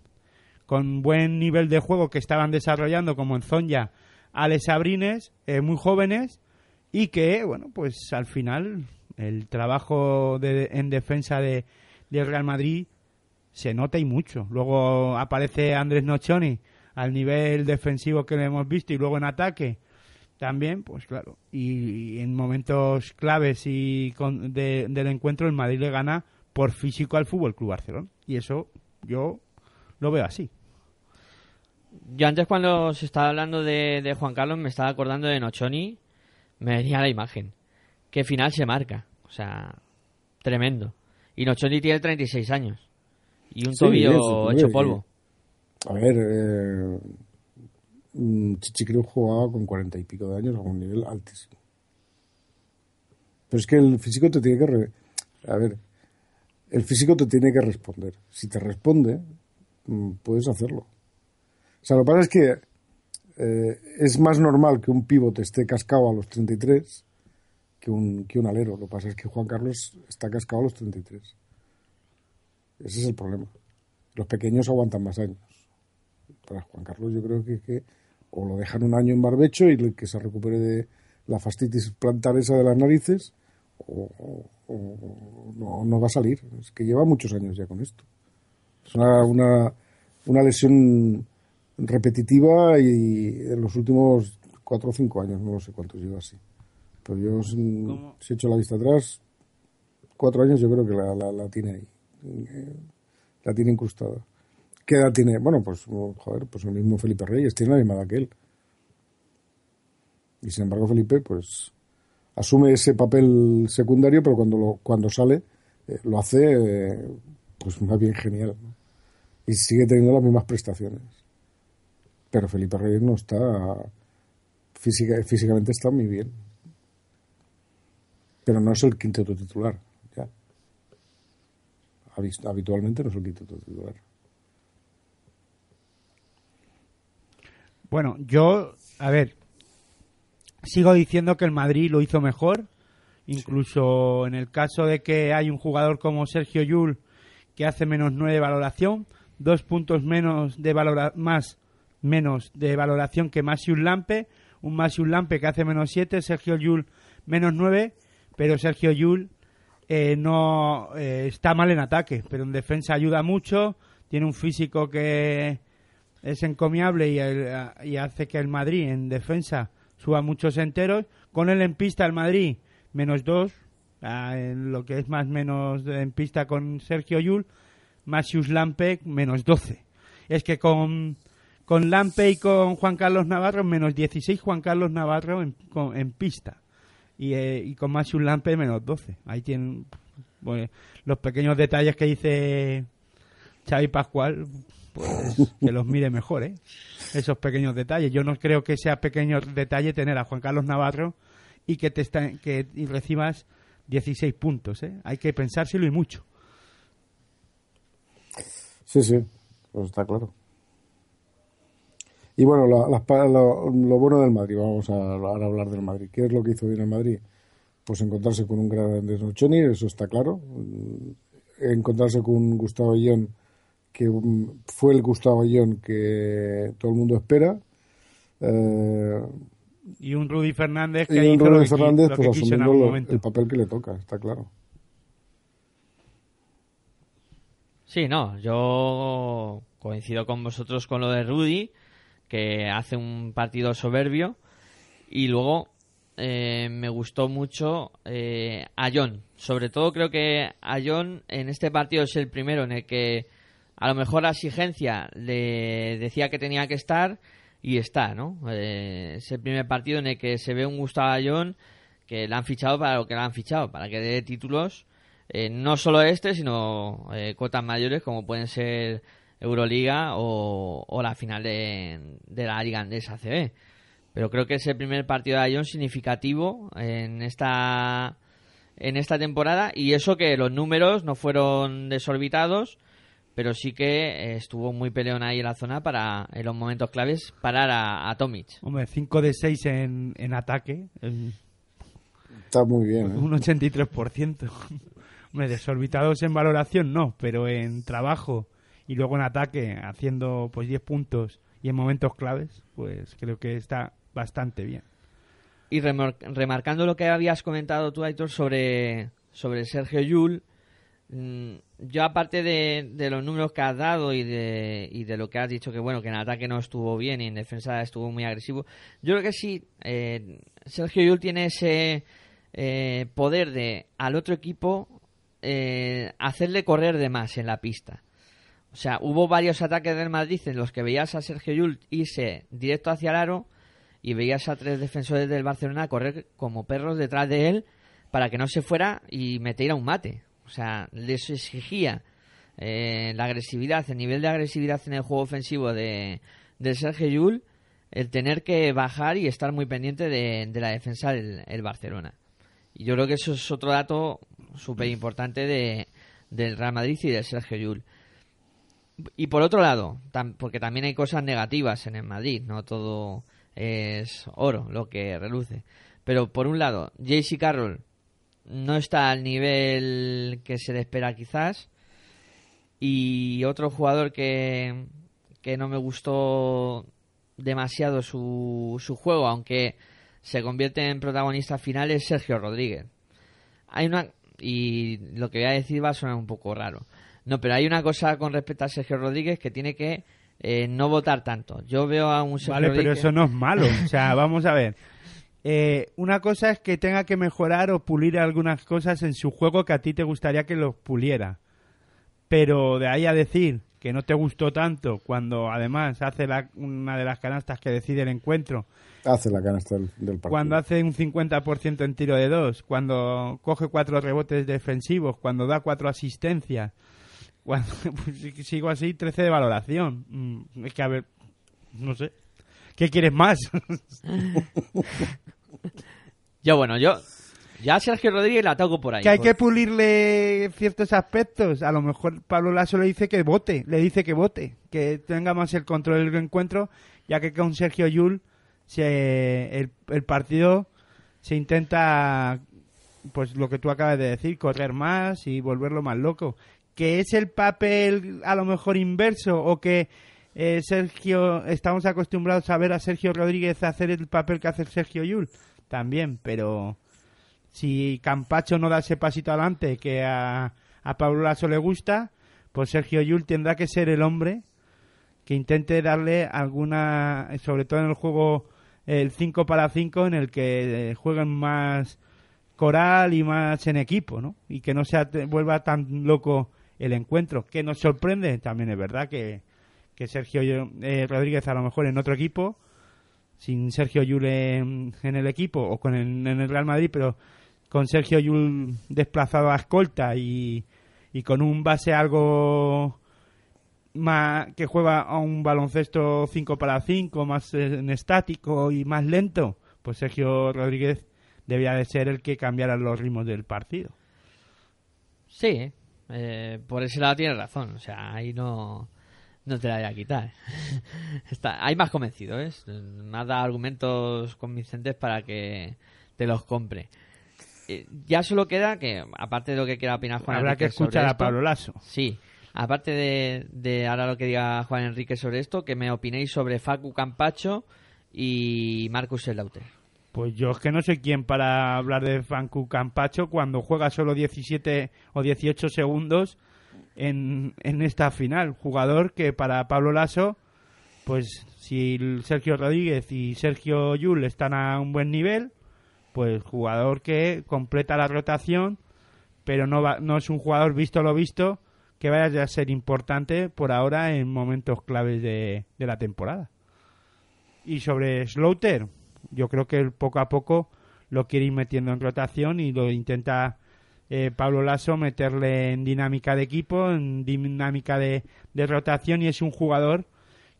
con buen nivel de juego que estaban desarrollando como en Zonja, Alex Abrines, eh, muy jóvenes y que, bueno, pues al final el trabajo de- en defensa de, de Real Madrid se nota y mucho. Luego aparece Andrés Nocioni al nivel defensivo que le hemos visto y luego en ataque también, pues claro. Y, y en momentos claves y con- de- del encuentro el Madrid le gana por físico al Fútbol Club Barcelona y eso yo lo veo así. Yo antes cuando se estaba hablando de, de Juan Carlos me estaba acordando de Nochoni, me venía la imagen. ¿Qué final se marca? O sea, tremendo. Y Nochoni tiene 36 años. Y un Sí, tobillo eso, hecho polvo. A ver, eh, mm, jugaba con cuarenta y pico de años a un nivel altísimo. Pero es que el físico te tiene que... re- a ver, el físico te tiene que responder. Si te responde, mm, puedes hacerlo. O sea, lo que pasa es que eh, es más normal que un pivote esté cascado a los 33 que un, que un alero. Lo que pasa es que Juan Carlos está cascado a los 33. Ese es el problema. Los pequeños aguantan más años. Para Juan Carlos yo creo que, o lo dejan un año en barbecho y que se recupere de la fastitis plantar esa de las narices o no, no va a salir. Es que lleva muchos años ya con esto. Es una, una, una lesión repetitiva y en los últimos cuatro o cinco años, no lo sé cuántos lleva así. Pero yo, si, si echo la vista atrás, cuatro años yo creo que la, la, la tiene ahí. Eh, La tiene incrustada. ¿Qué edad tiene? Bueno, pues, joder, pues el mismo Felipe Reyes, tiene la misma edad que él. Y sin embargo, Felipe, pues, asume ese papel secundario, pero cuando, lo, cuando sale, eh, lo hace, eh, pues, más bien genial. ¿no? Y sigue teniendo las mismas prestaciones. Pero Felipe Reyes no está. Física, físicamente está muy bien. Pero no es el quinteto titular. Ya. Habitualmente no es el quinteto titular. Bueno, yo, a ver, sigo diciendo que el Madrid lo hizo mejor. Incluso en el caso de que hay un jugador como Sergio Yul que hace menos 9 de valoración, dos puntos menos de valora más menos de valoración que Masius Lampe, un Masius Lampe que hace menos 7, Sergio Yul menos 9, pero Sergio Yul eh, no eh, está mal en ataque, pero en defensa ayuda mucho, tiene un físico que es encomiable y, hace que el Madrid en defensa suba muchos enteros. Con él en pista el Madrid menos dos, ah, en lo que es más menos en pista con Sergio Yul, Masius Lampe menos 12. Es que con, con Lampe y con Juan Carlos Navarro menos 16 Juan Carlos Navarro en, con- en pista. Y, eh, y con Lampe menos 12. Ahí tienen pues, los pequeños detalles que dice Xavi Pascual, pues que los mire mejor, ¿eh? Esos pequeños detalles. Yo no creo que sea pequeño detalle tener a Juan Carlos Navarro y que te está- que y recibas 16 puntos, ¿eh? Hay que pensárselo y mucho. Sí, sí, pues está claro. Y bueno, la- pa- lo, lo bueno del Madrid, vamos a, hablar del Madrid. ¿Qué es lo que hizo bien el Madrid? Pues encontrarse con un gran Andrés Nochoni, eso está claro. Encontrarse con un Gustavo Ayón, que mm, fue el Gustavo Ayón que todo el mundo espera. Eh, Y un Rudy Fernández y que un hizo lo Rodri que, qui- Fernández, lo pues asumiendo lo- el papel que le toca, está claro. Sí, no, yo coincido con vosotros con lo de Rudy, que hace un partido soberbio, y luego eh, me gustó mucho eh, a John. Sobre todo creo que a John en este partido es el primero en el que a lo mejor la exigencia le decía que tenía que estar y está, ¿no? Eh, es el primer partido en el que se ve un Gustavo Ayón que le han fichado para lo que le han fichado, para que dé títulos, eh, no solo este, sino eh, cotas mayores como pueden ser Euroliga o, o la final de, de la Liga Andesa CB. Pero creo que es el primer partido de Ayón significativo en esta en esta temporada y eso que los números no fueron desorbitados, pero sí que eh, estuvo muy peleón ahí en la zona para en los momentos claves parar a, a Tomic. Hombre, 5 de 6 en, en ataque. el- Está muy bien. ¿eh? Un 83%. Hombre, desorbitados en valoración no, pero en trabajo y luego en ataque, haciendo pues 10 puntos y en momentos claves, pues creo que está bastante bien. Y remar- remarcando lo que habías comentado tú, Aitor, sobre, sobre Sergio Yul, mm, yo aparte de, de los números que has dado y de, y de lo que has dicho que bueno que en ataque no estuvo bien y en defensa estuvo muy agresivo, yo creo que sí, eh, Sergio Yul tiene ese eh, poder de al otro equipo eh, hacerle correr de más en la pista. O sea, hubo varios ataques del Madrid en los que veías a Sergio Yul irse directo hacia el aro y veías a tres defensores del Barcelona correr como perros detrás de él para que no se fuera y metiera un mate. O sea, les exigía eh, la agresividad, el nivel de agresividad en el juego ofensivo de, Sergio Yul, el tener que bajar y estar muy pendiente de, la defensa del el Barcelona. Y yo creo que eso es otro dato súper importante de, del Real Madrid y de Sergio Yul. Y por otro lado, porque también hay cosas negativas en el Madrid, no todo es oro lo que reluce. Pero por un lado, JC Carroll no está al nivel que se le espera quizás. Y otro jugador que, que no me gustó demasiado su, su juego, aunque se convierte en protagonista final, es Sergio Rodríguez. Hay una. Y lo que voy a decir va a sonar un poco raro. No, pero hay una cosa con respecto a Sergio Rodríguez que tiene que eh, no votar tanto. Yo veo a un Sergio Vale, pero eso no es malo. O sea, vamos a ver. Eh, una cosa es que tenga que mejorar o pulir algunas cosas en su juego que a ti te gustaría que los puliera. Pero de ahí a decir que no te gustó tanto cuando además hace la- una de las canastas que decide el encuentro, Hace la canasta del, del partido. cuando hace un 50% en tiro de dos, cuando coge cuatro rebotes defensivos, cuando da cuatro asistencias, cuando pues, si- sigo así, 13 de valoración. Mm, Es que a ver, no sé. ¿Qué quieres más? Yo, bueno, yo. Ya a Sergio Rodríguez la toco por ahí. que hay por- que pulirle ciertos aspectos. A lo mejor Pablo Lasso le dice que vote, le dice que vote, que tenga más el control del encuentro, ya que con Sergio Yul se, el, el partido se intenta, pues lo que tú acabas de decir, correr más y volverlo más loco. Que es el papel a lo mejor inverso o que eh, Sergio, estamos acostumbrados a ver a Sergio Rodríguez hacer el papel que hace Sergio Yul, también, pero si Campacho no da ese pasito adelante que a, a Pablo Lasso le gusta, pues Sergio Yul tendrá que ser el hombre que intente darle alguna, sobre todo en el juego el 5 para 5, en el que eh, jueguen más coral y más en equipo, ¿no? Y que no se vuelva tan loco el encuentro. Que nos sorprende, también es verdad que, que Sergio eh, Rodríguez a lo mejor en otro equipo, sin Sergio Yul en, en el equipo o con el, en el Real Madrid, pero con Sergio Yul desplazado a escolta y, y con un base algo más que juega a un baloncesto 5 para 5, más eh, en estático y más lento, pues Sergio Rodríguez debía de ser el que cambiara los ritmos del partido. Sí, eh, por ese lado tienes razón. O sea, ahí no, no te la voy a quitar. Está, hay más convencido, ¿ves? Me dado argumentos convincentes para que te los compre. Eh, ya solo queda que, aparte de lo que quiera opinar Juan Habrá que Enrique escuchar a Pablo Lasso. Sí, aparte de, de ahora lo que diga Juan Enrique sobre esto, que me opinéis sobre Facu Campacho y Marcus Slaughter. Pues yo es que no sé quién para hablar de Franco Campacho cuando juega solo 17 o 18 segundos en, en esta final. Jugador que para Pablo Lasso, pues si Sergio Rodríguez y Sergio Yul están a un buen nivel, pues jugador que completa la rotación, pero no, va, no es un jugador visto lo visto que vaya a ser importante por ahora en momentos claves de, de la temporada. Y sobre Slaughter, yo creo que él poco a poco lo quiere ir metiendo en rotación y lo intenta eh, Pablo Lasso meterle en dinámica de equipo, en dinámica de, de rotación y es un jugador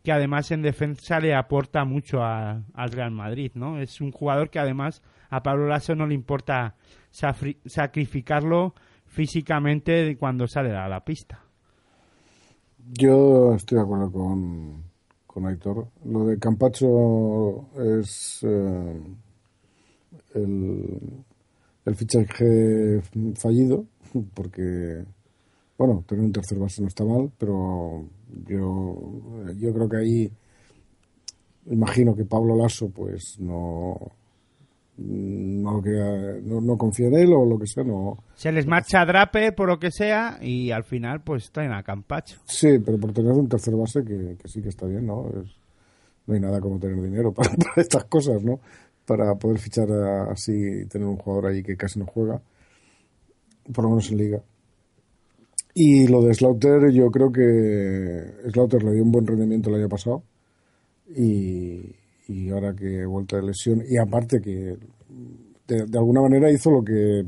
que además en defensa le aporta mucho al Real Madrid, ¿no? Es un jugador que además a Pablo Lasso no le importa sacrificarlo físicamente cuando sale a la pista. Yo estoy de acuerdo con, con Aitor. Lo de Campacho es eh, el, el fichaje fallido, porque, bueno, tener un tercer base no está mal, pero yo, yo creo que ahí imagino que Pablo Lasso pues no no, lo quería- no, no confía en él o lo que sea, no, Se les marcha a Drape por lo que sea y al final pues traen a Campacho. Sí, pero por tener un tercer base que, que sí que está bien, ¿no? Es- no hay nada como tener dinero para, para estas cosas, ¿no? Para poder fichar a- así y tener un jugador ahí que casi no juega, por lo menos en liga. Y lo de Slaughter, yo creo que Slaughter le dio un buen rendimiento el año pasado y, y ahora que vuelta de lesión, y aparte que de, de alguna manera hizo lo que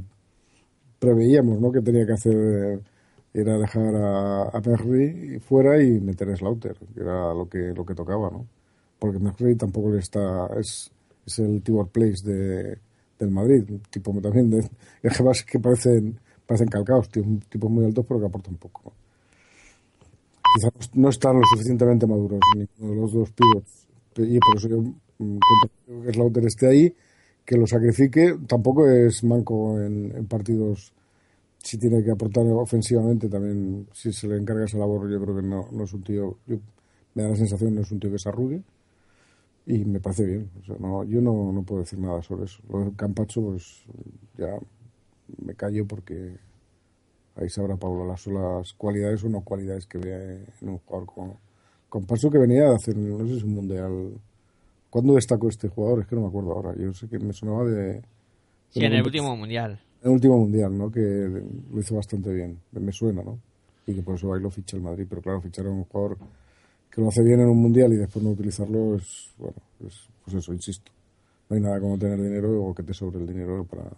preveíamos, ¿no? Que tenía que hacer era dejar a, a fuera y meter a Slaughter, que era lo que lo que tocaba, ¿no? Porque Merri tampoco le está es, es el Tibor Place de, del Madrid, tipo también de es que parecen parecen calcados, tío, un tipo muy alto pero que aporta un poco. Quizás no están lo suficientemente maduros ninguno de los dos pivots y por eso yo mm, que Slaughter esté ahí que lo sacrifique. Tampoco es manco en, partidos si tiene que aportar ofensivamente también, si se le encarga esa labor, yo creo que no, no es un tío, yo- me da la sensación no es un tío que se arrugue y me parece bien. O sea, no, yo no, no puedo decir nada sobre eso. Lo del Campacho, pues ya me callo porque ahí sabrá Pablo Lasso las cualidades o no cualidades que ve en un jugador con, con Paso que venía de hacer, no sé si un mundial. ¿Cuándo destacó este jugador? Es que no me acuerdo ahora. Yo sé que me sonaba de. Sí, en el último mundial. en el último mundial, ¿no? Que lo hizo bastante bien. Me suena, ¿no? Y que por eso ahí lo ficha el Madrid. Pero claro, fichar a un jugador que lo hace bien en un mundial y después no utilizarlo es, bueno, es, pues eso, insisto. No hay nada como tener dinero o que te sobre el dinero para,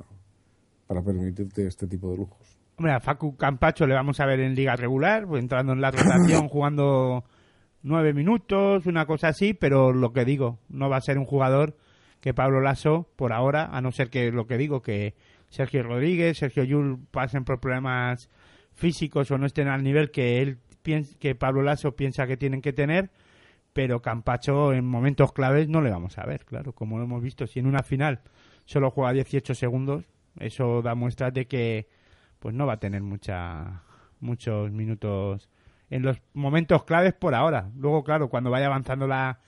para permitirte este tipo de lujos. Hombre, a Facu Campacho le vamos a ver en liga regular, pues, entrando en la rotación, jugando nueve minutos, una cosa así, pero lo que digo, no va a ser un jugador que Pablo Lasso, por ahora, a no ser que lo que digo, que Sergio Rodríguez, Sergio Yul pasen por problemas físicos o no estén al nivel que él piensa, que Pablo Lasso piensa que tienen que tener, pero Campacho en momentos claves no le vamos a ver, claro, como lo hemos visto, si en una final solo juega 18 segundos, eso da muestras de que pues no va a tener mucha muchos minutos en los momentos claves por ahora. Luego, claro, cuando vaya avanzando la,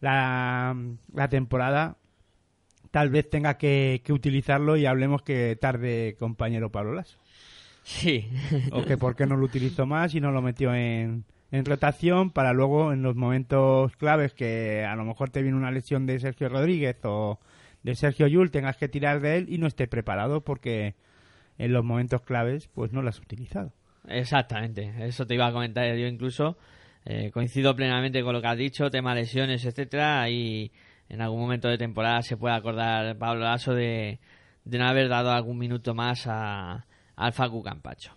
la, la temporada, tal vez tenga que, que utilizarlo y hablemos que tarde compañero Pablo Lasso. Sí. O que por qué no lo utilizó más y no lo metió en, en rotación para luego en los momentos claves que a lo mejor te viene una lesión de Sergio Rodríguez o de Sergio Yul, tengas que tirar de él y no esté preparado porque en los momentos claves pues no lo has utilizado. Exactamente, eso te iba a comentar yo incluso. Eh, coincido plenamente con lo que has dicho, tema lesiones, etcétera, y en algún momento de temporada se puede acordar Pablo Lasso de, de no haber dado algún minuto más a, al Facu Campacho.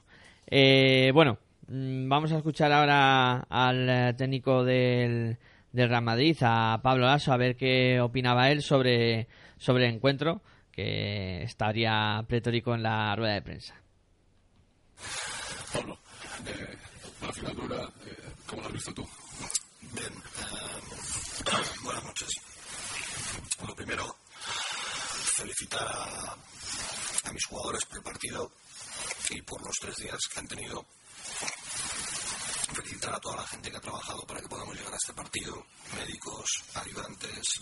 Eh, bueno, mm, vamos a escuchar ahora al eh, técnico del, del Real Madrid, a Pablo Lasso, a ver qué opinaba él sobre, sobre el encuentro, que estaría pletórico en la rueda de prensa. Pablo, eh, la final dura, eh, ¿cómo lo has visto tú? Bien, eh, buenas noches. Lo primero, felicitar a, a mis jugadores por el partido y por los tres días que han tenido. Felicitar a toda la gente que ha trabajado para que podamos llegar a este partido, médicos, ayudantes,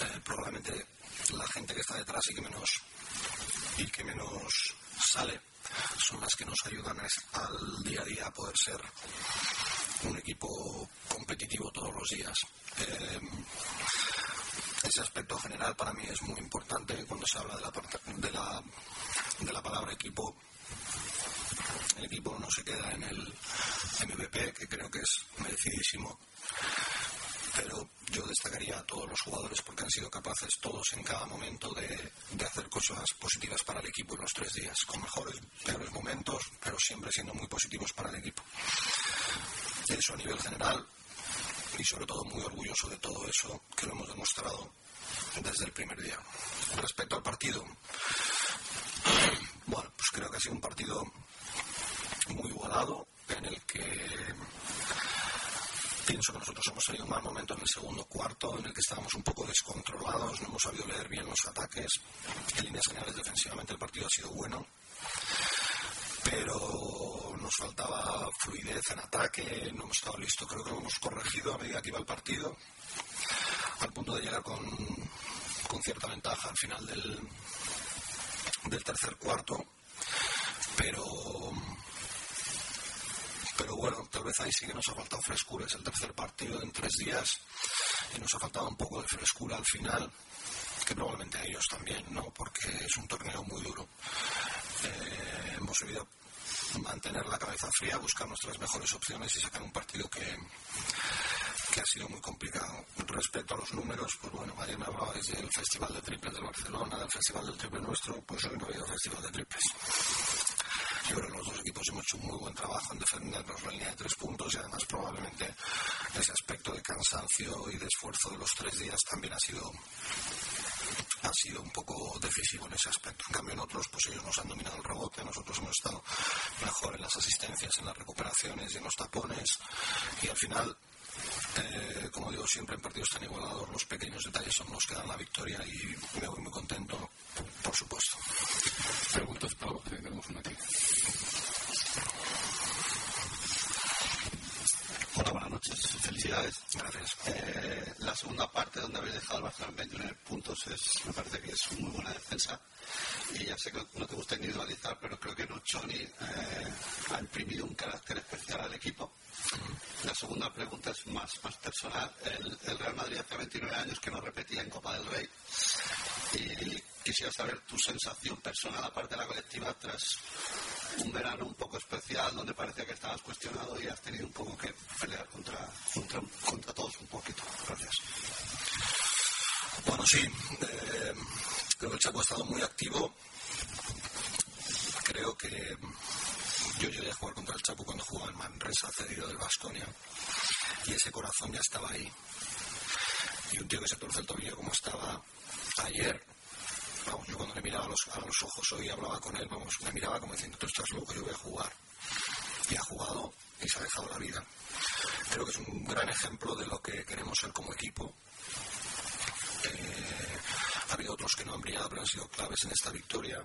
eh, probablemente la gente que está detrás y que menos y que menos sale son las que nos ayudan al día a día a poder ser un equipo competitivo todos los días. Eh, ese aspecto general para mí es muy importante cuando se habla de la, de la, de la palabra equipo. El equipo no se queda en el MVP, que creo que es merecidísimo, pero yo destacaría a todos los jugadores porque han sido capaces todos en cada momento de, de hacer cosas positivas para el equipo en los tres días, con mejores, peores momentos, pero siempre siendo muy positivos para el equipo. Eso a nivel general y sobre todo muy orgulloso de todo eso que lo hemos demostrado desde el primer día. Respecto al partido, bueno, pues creo que ha sido un partido muy igualado en el que pienso que nosotros hemos tenido un mal momento en el segundo cuarto, en el que estábamos un poco descontrolados, no hemos sabido leer bien los ataques. En líneas generales, defensivamente, el partido ha sido bueno, pero nos faltaba fluidez en ataque, no hemos estado listos, creo que lo hemos corregido a medida que iba el partido, al punto de llegar con, con cierta ventaja al final del, del tercer cuarto, pero pero bueno, tal vez ahí sí que nos ha faltado frescura. Es el tercer partido en tres días y nos ha faltado un poco de frescura al final, que probablemente a ellos también, ¿no? Porque es un torneo muy duro. Eh, hemos debido mantener la cabeza fría, buscar nuestras mejores opciones y sacar un partido que, que ha sido muy complicado. Respecto a los números, pues bueno, ayer me hablabais del Festival de Triples de Barcelona, del Festival del Triple nuestro, pues hoy no ha habido Festival de Triples. Yo creo que los dos equipos hemos hecho un muy buen trabajo en defendernos la línea de tres puntos y además probablemente ese aspecto de cansancio y de esfuerzo de los tres días también ha sido ha sido un poco decisivo en ese aspecto. En cambio en otros pues ellos nos han dominado el rebote, nosotros hemos estado mejor en las asistencias, en las recuperaciones y en los tapones y al final eh, como digo siempre, en partidos tan igualados los pequeños detalles son los que dan la victoria y me voy muy contento, por supuesto. Preguntas, Pablo, tenemos una aquí. Hola, buenas noches. Felicidades. Gracias. Eh, la segunda parte, donde habéis dejado al Barcelona en 29 puntos, es, me parece que es muy buena defensa. Y ya sé que no te gusta individualizar, pero creo que Nochoni eh, ha imprimido un carácter especial al equipo. La segunda pregunta es más, más personal. El, el Real Madrid hace 29 años que no repetía en Copa del Rey. Y quisiera saber tu sensación personal, aparte de la colectiva, tras un verano un poco especial donde parecía que estabas cuestionado y has tenido un poco que pelear contra, contra, contra todos un poquito. Gracias. Bueno, sí, eh, creo que el Chaco ha estado muy activo. Creo que yo llegué a jugar contra el Chapo cuando jugaba en Manresa, cedido del Vasconia, y ese corazón ya estaba ahí. Y un tío que se torce el tobillo como estaba ayer, vamos, yo cuando le miraba a los, a los ojos hoy hablaba con él, vamos, me miraba como diciendo, tú estás loco, yo voy a jugar. Y ha jugado y se ha dejado la vida. Creo que es un gran ejemplo de lo que queremos ser como equipo. Eh, ha otros que no pero han sido claves en esta victoria.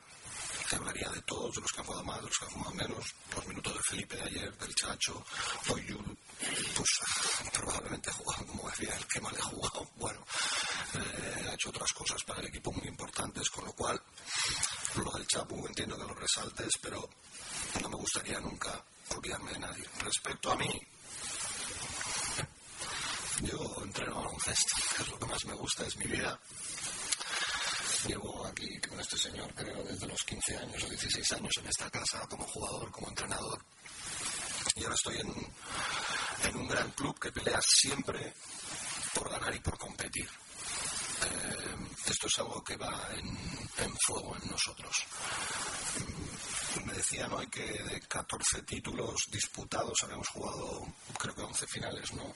Se hablaría de todos, de los que han jugado más, de los que han jugado menos. Los minutos de Felipe de ayer, del Chacho, hoy Yul, pues probablemente ha jugado, como decía, el que le ha jugado. Bueno, eh, ha hecho otras cosas para el equipo muy importantes, con lo cual lo del Chapu entiendo que lo resaltes, pero no me gustaría nunca olvidarme de nadie. Respecto a mí, yo entreno baloncesto, que es lo que más me gusta, es mi vida. Llevo aquí con este señor, creo, desde los 15 años o 16 años en esta casa como jugador, como entrenador. Y ahora estoy en, en un gran club que pelea siempre por ganar y por competir. Eh, esto es algo que va en, en fuego en nosotros. Mm, Me decían hoy que de 14 títulos disputados habíamos jugado, creo que 11 finales, ¿no?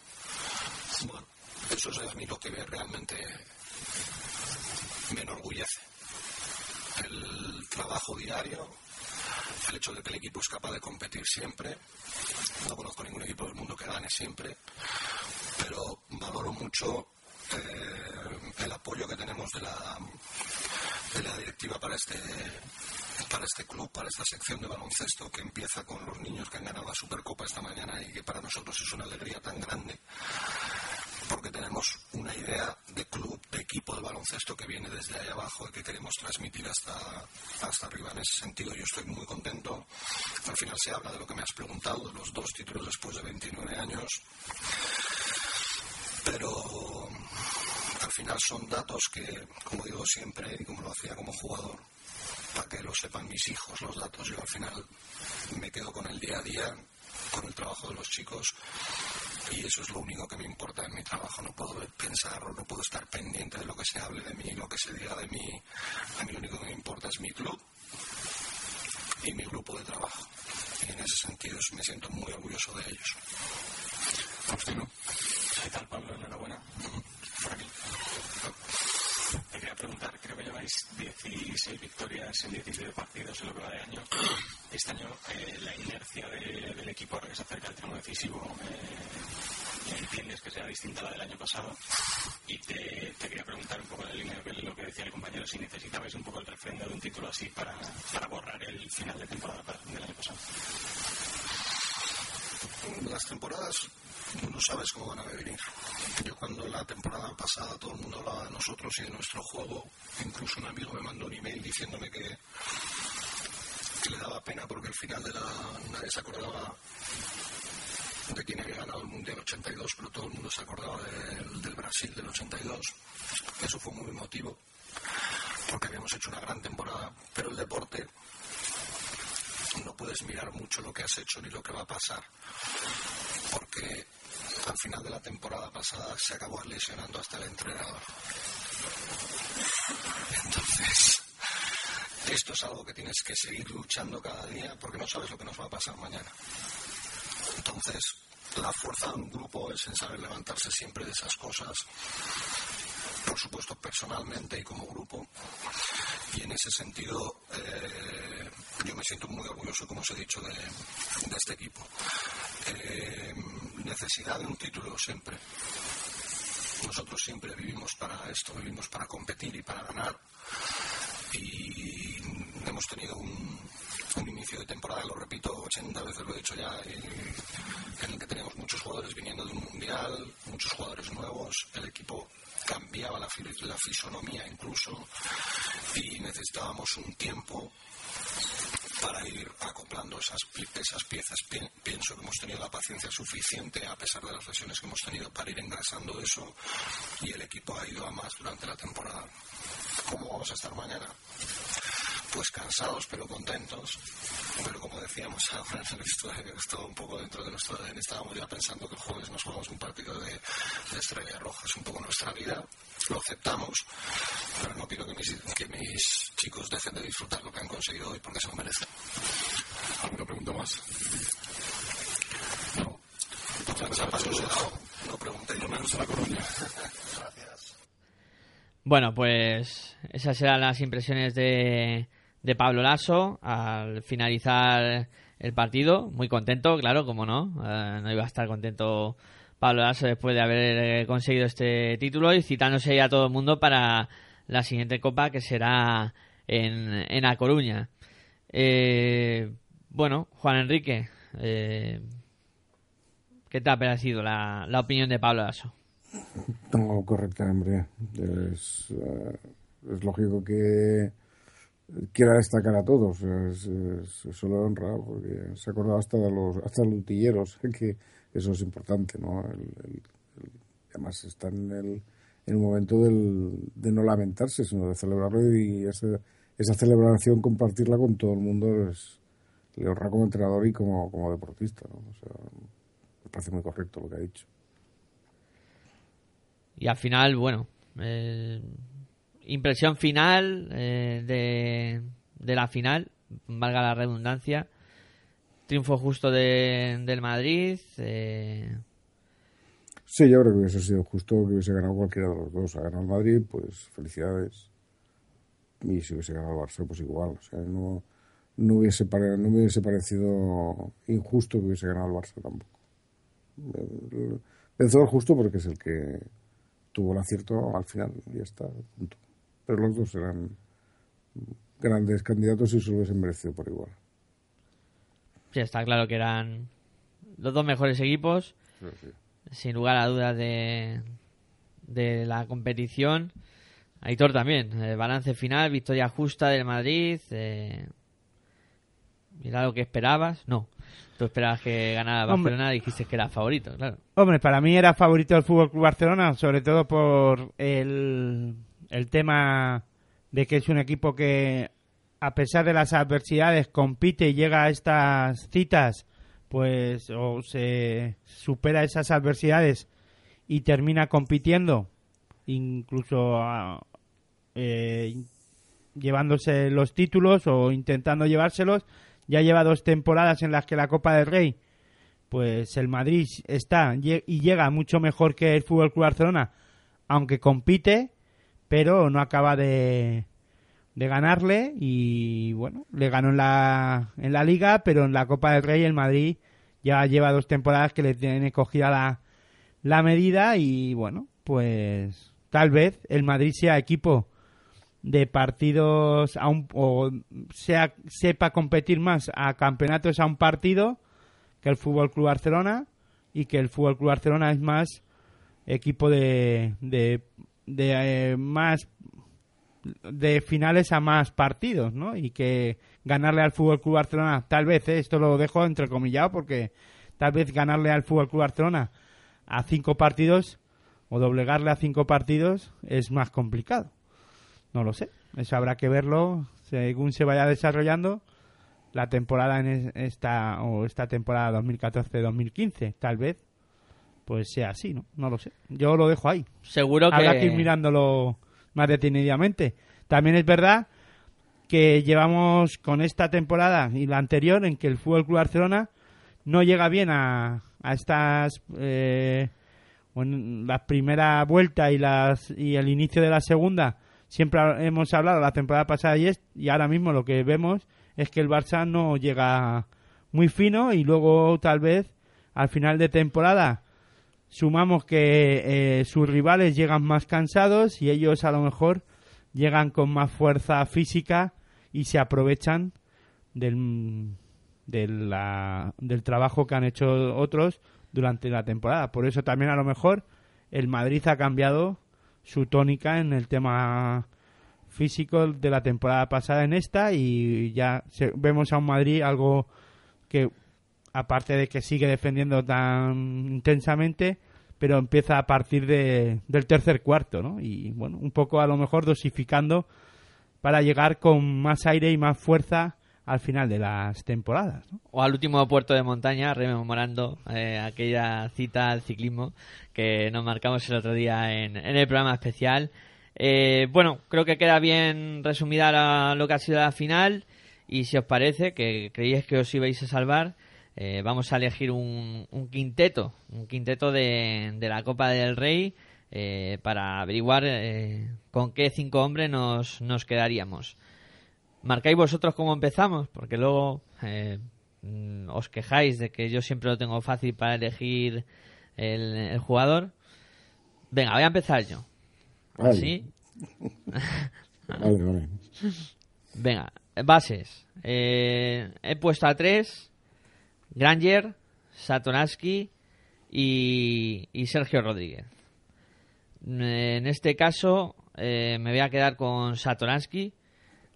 Bueno, eso es a mí lo que realmente me enorgullece. El trabajo diario, el hecho de que el equipo es capaz de competir siempre. No conozco ningún equipo del mundo que gane siempre, pero valoro mucho eh, el apoyo que tenemos de la, de la directiva para este para este club, para esta sección de baloncesto que empieza con los niños que han ganado la Supercopa esta mañana y que para nosotros es una alegría tan grande porque tenemos una idea de club, de equipo de baloncesto que viene desde ahí abajo y que queremos transmitir hasta, hasta arriba. En ese sentido yo estoy muy contento. Al final se habla de lo que me has preguntado, de los dos títulos después de 29 años. Pero al final son datos que, como digo siempre y como lo hacía como jugador, para que lo sepan mis hijos los datos, yo al final me quedo con el día a día, con el trabajo de los chicos y eso es lo único que me importa en mi trabajo. No puedo pensar no puedo estar pendiente de lo que se hable de mí, lo que se diga de mí. A mí lo único que me importa es mi club y mi grupo de trabajo. Y en ese sentido me siento muy orgulloso de ellos. ¿Qué tal, Pablo? Enhorabuena. Por aquí. Te quería preguntar, que lleváis 16 victorias en 17 partidos en lo que va de año. Este año eh, la inercia de- del equipo ahora que se acerca al tramo decisivo eh, entiendes que sea distinta a la del año pasado. Y te, quería preguntar un poco en la línea de lo que decía el compañero, si necesitabais un poco el refrendo de un título así para, para borrar el final de temporada del año pasado. Las temporadas no sabes cómo van a venir. Yo cuando la temporada pasada todo el mundo hablaba de nosotros y de nuestro juego, incluso un amigo me mandó un email diciéndome que, le daba pena porque al final de la nadie se acordaba de quién había ganado el Mundial 82, pero todo el mundo se acordaba del, del Brasil del 82. Eso fue muy emotivo porque habíamos hecho una gran temporada, pero el deporte no puedes mirar mucho lo que has hecho ni lo que va a pasar, porque al final de la temporada pasada se acabó lesionando hasta el entrenador. Entonces, esto es algo que tienes que seguir luchando cada día porque no sabes lo que nos va a pasar mañana. Entonces, la fuerza de un grupo es en saber levantarse siempre de esas cosas, por supuesto personalmente y como grupo. Y en ese sentido, eh, yo me siento muy orgulloso, como os he dicho, de, este equipo. Eh, necesidad de un título siempre. nosotros siempre vivimos para esto, vivimos para competir y para ganar. Y hemos tenido un, un inicio de temporada, lo repito 80 veces, lo he dicho ya, y en el que teníamos muchos jugadores viniendo de un mundial, muchos jugadores nuevos, el equipo cambiaba la, la fisonomía incluso y necesitábamos un tiempo para ir acoplando esas, esas piezas. Pi- Pienso que hemos tenido la paciencia suficiente, a pesar de las lesiones que hemos tenido, para ir engrasando eso y el equipo ha ido a más durante la temporada. ¿Cómo vamos a estar mañana? Pues cansados pero contentos. Pero como decíamos ahora en el vestuario, esto un poco dentro de nuestro ADN, estábamos ya pensando que el jueves nos jugamos un partido de, de estrella roja. Es un poco nuestra vida, lo aceptamos, pero no quiero que mis, que mis chicos dejen de disfrutar lo que han conseguido hoy porque se lo merecen. ¿Alguna pregunta más? No. Sudado. No pregunté yo menos a la Coruña. Gracias. Bueno, pues esas eran las impresiones de, de Pablo Lasso al finalizar el partido. Muy contento, claro, como no. Eh, no iba a estar contento Pablo Lasso después de haber eh, conseguido este título y citándose ya a todo el mundo para la siguiente copa que será en, en A Coruña. Eh, bueno, Juan Enrique, eh, ¿qué te ha parecido la, la opinión de Pablo Lasso? No, correcta, hombre. Es, es lógico que quiera destacar a todos. Es, es- eso le honra, porque se ha acordado hasta de los, hasta los utilleros, que eso es importante, ¿no? El- además está en, el, en un momento del, de no lamentarse, sino de celebrarlo y ese- esa celebración compartirla con todo el mundo es, le honra como entrenador y como, como deportista, ¿no? O sea, me parece muy correcto lo que ha dicho. Y al final, bueno, eh, impresión final eh, de, la final, valga la redundancia. Triunfo justo de, del Madrid. eh, Sí, yo creo que hubiese sido justo que hubiese ganado cualquiera de los dos. Ha ganado el Madrid, pues felicidades. Y si hubiese ganado el Barça, pues igual. O sea, no, no, hubiese, no me hubiese parecido injusto que hubiese ganado el Barça tampoco. Vencedor justo porque es el que tuvo el acierto al final y ya está. punto. Pero los dos eran grandes candidatos y se lo hubiesen merecido por igual. sí, está claro que eran los dos mejores equipos, Sí, sí. sin lugar a dudas de, de la competición. Aitor también, eh, balance final, victoria justa del Madrid. Eh, ¿Era lo que esperabas? No. Tú esperabas que ganara el Hombre. Barcelona y dijiste que era favorito, claro. Hombre, para mí era favorito el Fútbol Club Barcelona, sobre todo por el, el tema de que es un equipo que, a pesar de las adversidades, compite y llega a estas citas, pues, o se supera esas adversidades y termina compitiendo, incluso eh, llevándose los títulos o intentando llevárselos. Ya lleva dos temporadas en las que la Copa del Rey pues el Madrid está y llega mucho mejor que el Fútbol Club Barcelona, aunque compite, pero no acaba de, de ganarle y bueno, le ganó en la, en la Liga, pero en la Copa del Rey el Madrid ya lleva dos temporadas que le tiene cogida la, la medida y bueno, pues tal vez el Madrid sea equipo de partidos a un, o sea sepa competir más a campeonatos a un partido que el Fútbol Club Barcelona y que el Fútbol Club Barcelona es más equipo de de, de, eh, más de finales a más partidos, ¿no? Y que ganarle al Fútbol Club Barcelona, tal vez, ¿eh? esto lo dejo entrecomillado porque tal vez ganarle al Fútbol Club Barcelona a cinco partidos o doblegarle a cinco partidos es más complicado. No lo sé. Eso habrá que verlo según se vaya desarrollando la temporada en es- esta o esta temporada 2014-2015, tal vez pues sea así, ¿no? No lo sé. Yo lo dejo ahí. Seguro que... Habrá que ir mirándolo más detenidamente. También es verdad que llevamos con esta temporada y la anterior en que el Fútbol Club Barcelona no llega bien a, a estas eh, bueno, la primera vuelta y las y el inicio de la segunda siempre hemos hablado la temporada pasada y, es, y ahora mismo lo que vemos es que el Barça no llega muy fino y luego tal vez al final de temporada sumamos que eh, sus rivales llegan más cansados y ellos a lo mejor llegan con más fuerza física y se aprovechan del, del trabajo que han hecho otros durante la temporada. Por eso también a lo mejor el Madrid ha cambiado su tónica en el tema físico de la temporada pasada en esta y ya vemos a un Madrid algo que aparte de que sigue defendiendo tan intensamente pero empieza a partir de, del tercer cuarto ¿no? y bueno un poco a lo mejor dosificando para llegar con más aire y más fuerza al final de las temporadas o al último puerto de montaña, rememorando eh, aquella cita al ciclismo que nos marcamos el otro día en, en el programa especial. Eh, bueno, creo que queda bien resumida la- lo que ha sido la final y si os parece que creíais que os ibais a salvar, eh, vamos a elegir un, un quinteto, un quinteto de, de la Copa del Rey eh, para averiguar eh, con qué cinco hombres nos, nos quedaríamos. ¿Marcáis vosotros cómo empezamos? Porque luego mm, os quejáis de que yo siempre lo tengo fácil para elegir el, el jugador. Venga, voy a empezar yo. Vale. ¿Así? Vale, vale. Venga, bases. He puesto a tres. Granger, Satoransky y, y Sergio Rodríguez. En este caso eh, me voy a quedar con Satoransky.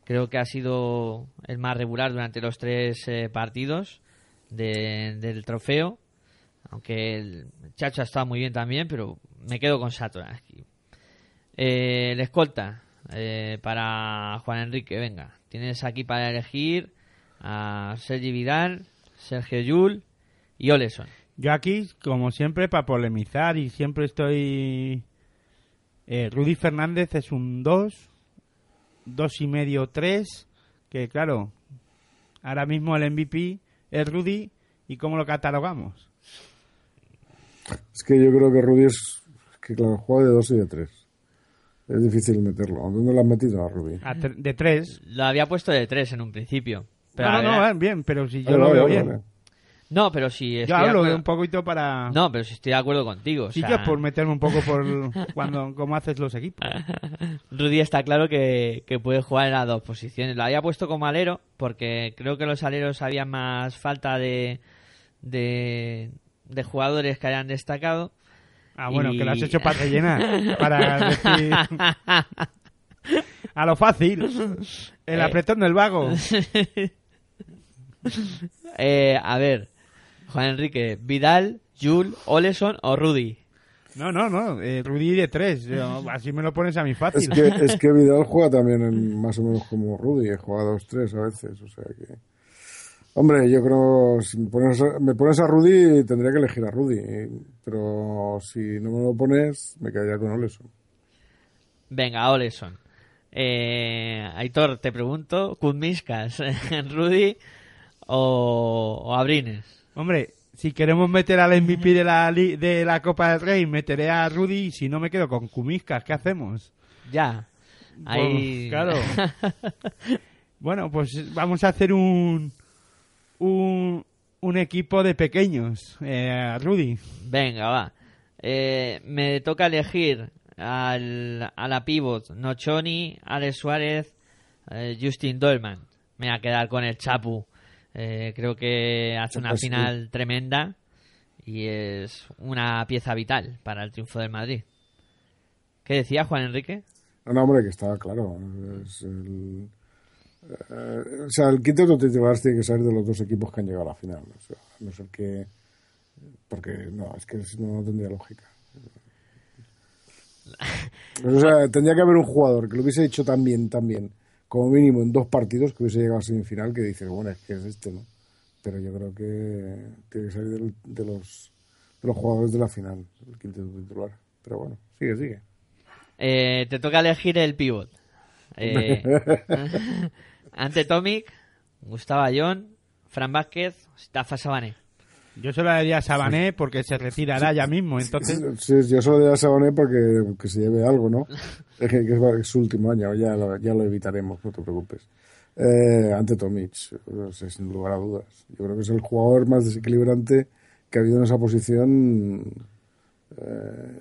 Creo que ha sido el más regular durante los tres eh, partidos de- del trofeo. Aunque el Chacho ha estado muy bien también, pero me quedo con Satoransky. Eh, el escolta eh, para Juan Enrique, venga. Tienes aquí para elegir a Sergi Vidal, Sergio Yul y Oleson. Yo aquí, como siempre, para polemizar y siempre estoy... eh, Rudy Fernández es un 2, dos y medio, 3, que claro, ahora mismo el MVP es Rudy y cómo lo catalogamos. Es que yo creo que Rudy es. Que claro, juega de dos y de tres. Es difícil meterlo. ¿Dónde lo has metido a Rudy? A de 3. Lo había puesto de 3 en un principio. Pero no, a no, bien, pero si yo lo veo bien. No, pero si Yo estoy de hablo de acuerdo- un poquito para... No, pero si estoy de acuerdo contigo. o Sí, sea, yo por meterme un poco por cuando cómo haces los equipos. Rudy está claro que, que puede jugar en las dos posiciones. Lo había puesto como alero porque creo que los aleros había más falta de, de, de jugadores que hayan destacado. Ah, bueno, Y- que lo has hecho para rellenar. Para decir... A lo fácil. El Eh. apretón del vago. Eh, a ver, Juan Enrique, Vidal, Jul, Oleson o Rudy. No, no, no. eh, Rudy de tres. Yo- así me lo pones a mí Es fácil. que, es que Vidal juega también en, más o menos como Rudy, eh, juega dos tres a veces, o sea que... Hombre, yo creo, si me pones, a, me pones a Rudy, tendría que elegir a Rudy, pero si no me lo pones, me quedaría con Oleson. Venga, Oleson. Eh, Aitor, te pregunto, Kuzmiskas, Rudy o, o Abrines. Hombre, si queremos meter al MVP de la, de la Copa del Rey, meteré a Rudy y si no me quedo con Kumiskas, ¿qué hacemos? Ya. Ahí... Pues, claro. bueno, pues vamos a hacer un, un, un equipo de pequeños. Eh, Rudy. Venga, va. Eh, me toca elegir al, a la pivot Nochoni, Alex Suárez, eh, Justin Dolman. Me voy a quedar con el Chapu. Eh, creo que hace una Pues final tremenda y es una pieza vital para el triunfo del Madrid. ¿Qué decía Juan Enrique? No, hombre, que estaba claro. es el- eh, o sea, el quinteto titular tiene que salir de los dos equipos que han llegado a la final. O sea, a no ser que. Porque no, es que no, no tendría lógica. Pues, o sea, tendría que haber un jugador que lo hubiese hecho tan bien, tan bien, como mínimo en dos partidos, que hubiese llegado a semifinal, que dice, bueno, es que es este, ¿no? Pero yo creo que tiene que salir del- de, los, de los jugadores de la final, el quinteto titular. Pero bueno, sigue, sigue. Eh, te toca elegir el pivot. Eh, ante Tomic, Gustavo Ayón, Fran Vázquez, Stafa Sabané. Yo se lo daría a Sabané porque se retirará ya mismo. Entonces, Sí, yo solo diría a Saboné porque que se lleve algo, ¿no? Es que, que es su último año, ya lo, ya lo evitaremos, no te preocupes. Eh, ante Tomic, sea, sin lugar a dudas. Yo creo que es el jugador más desequilibrante que ha habido en esa posición eh,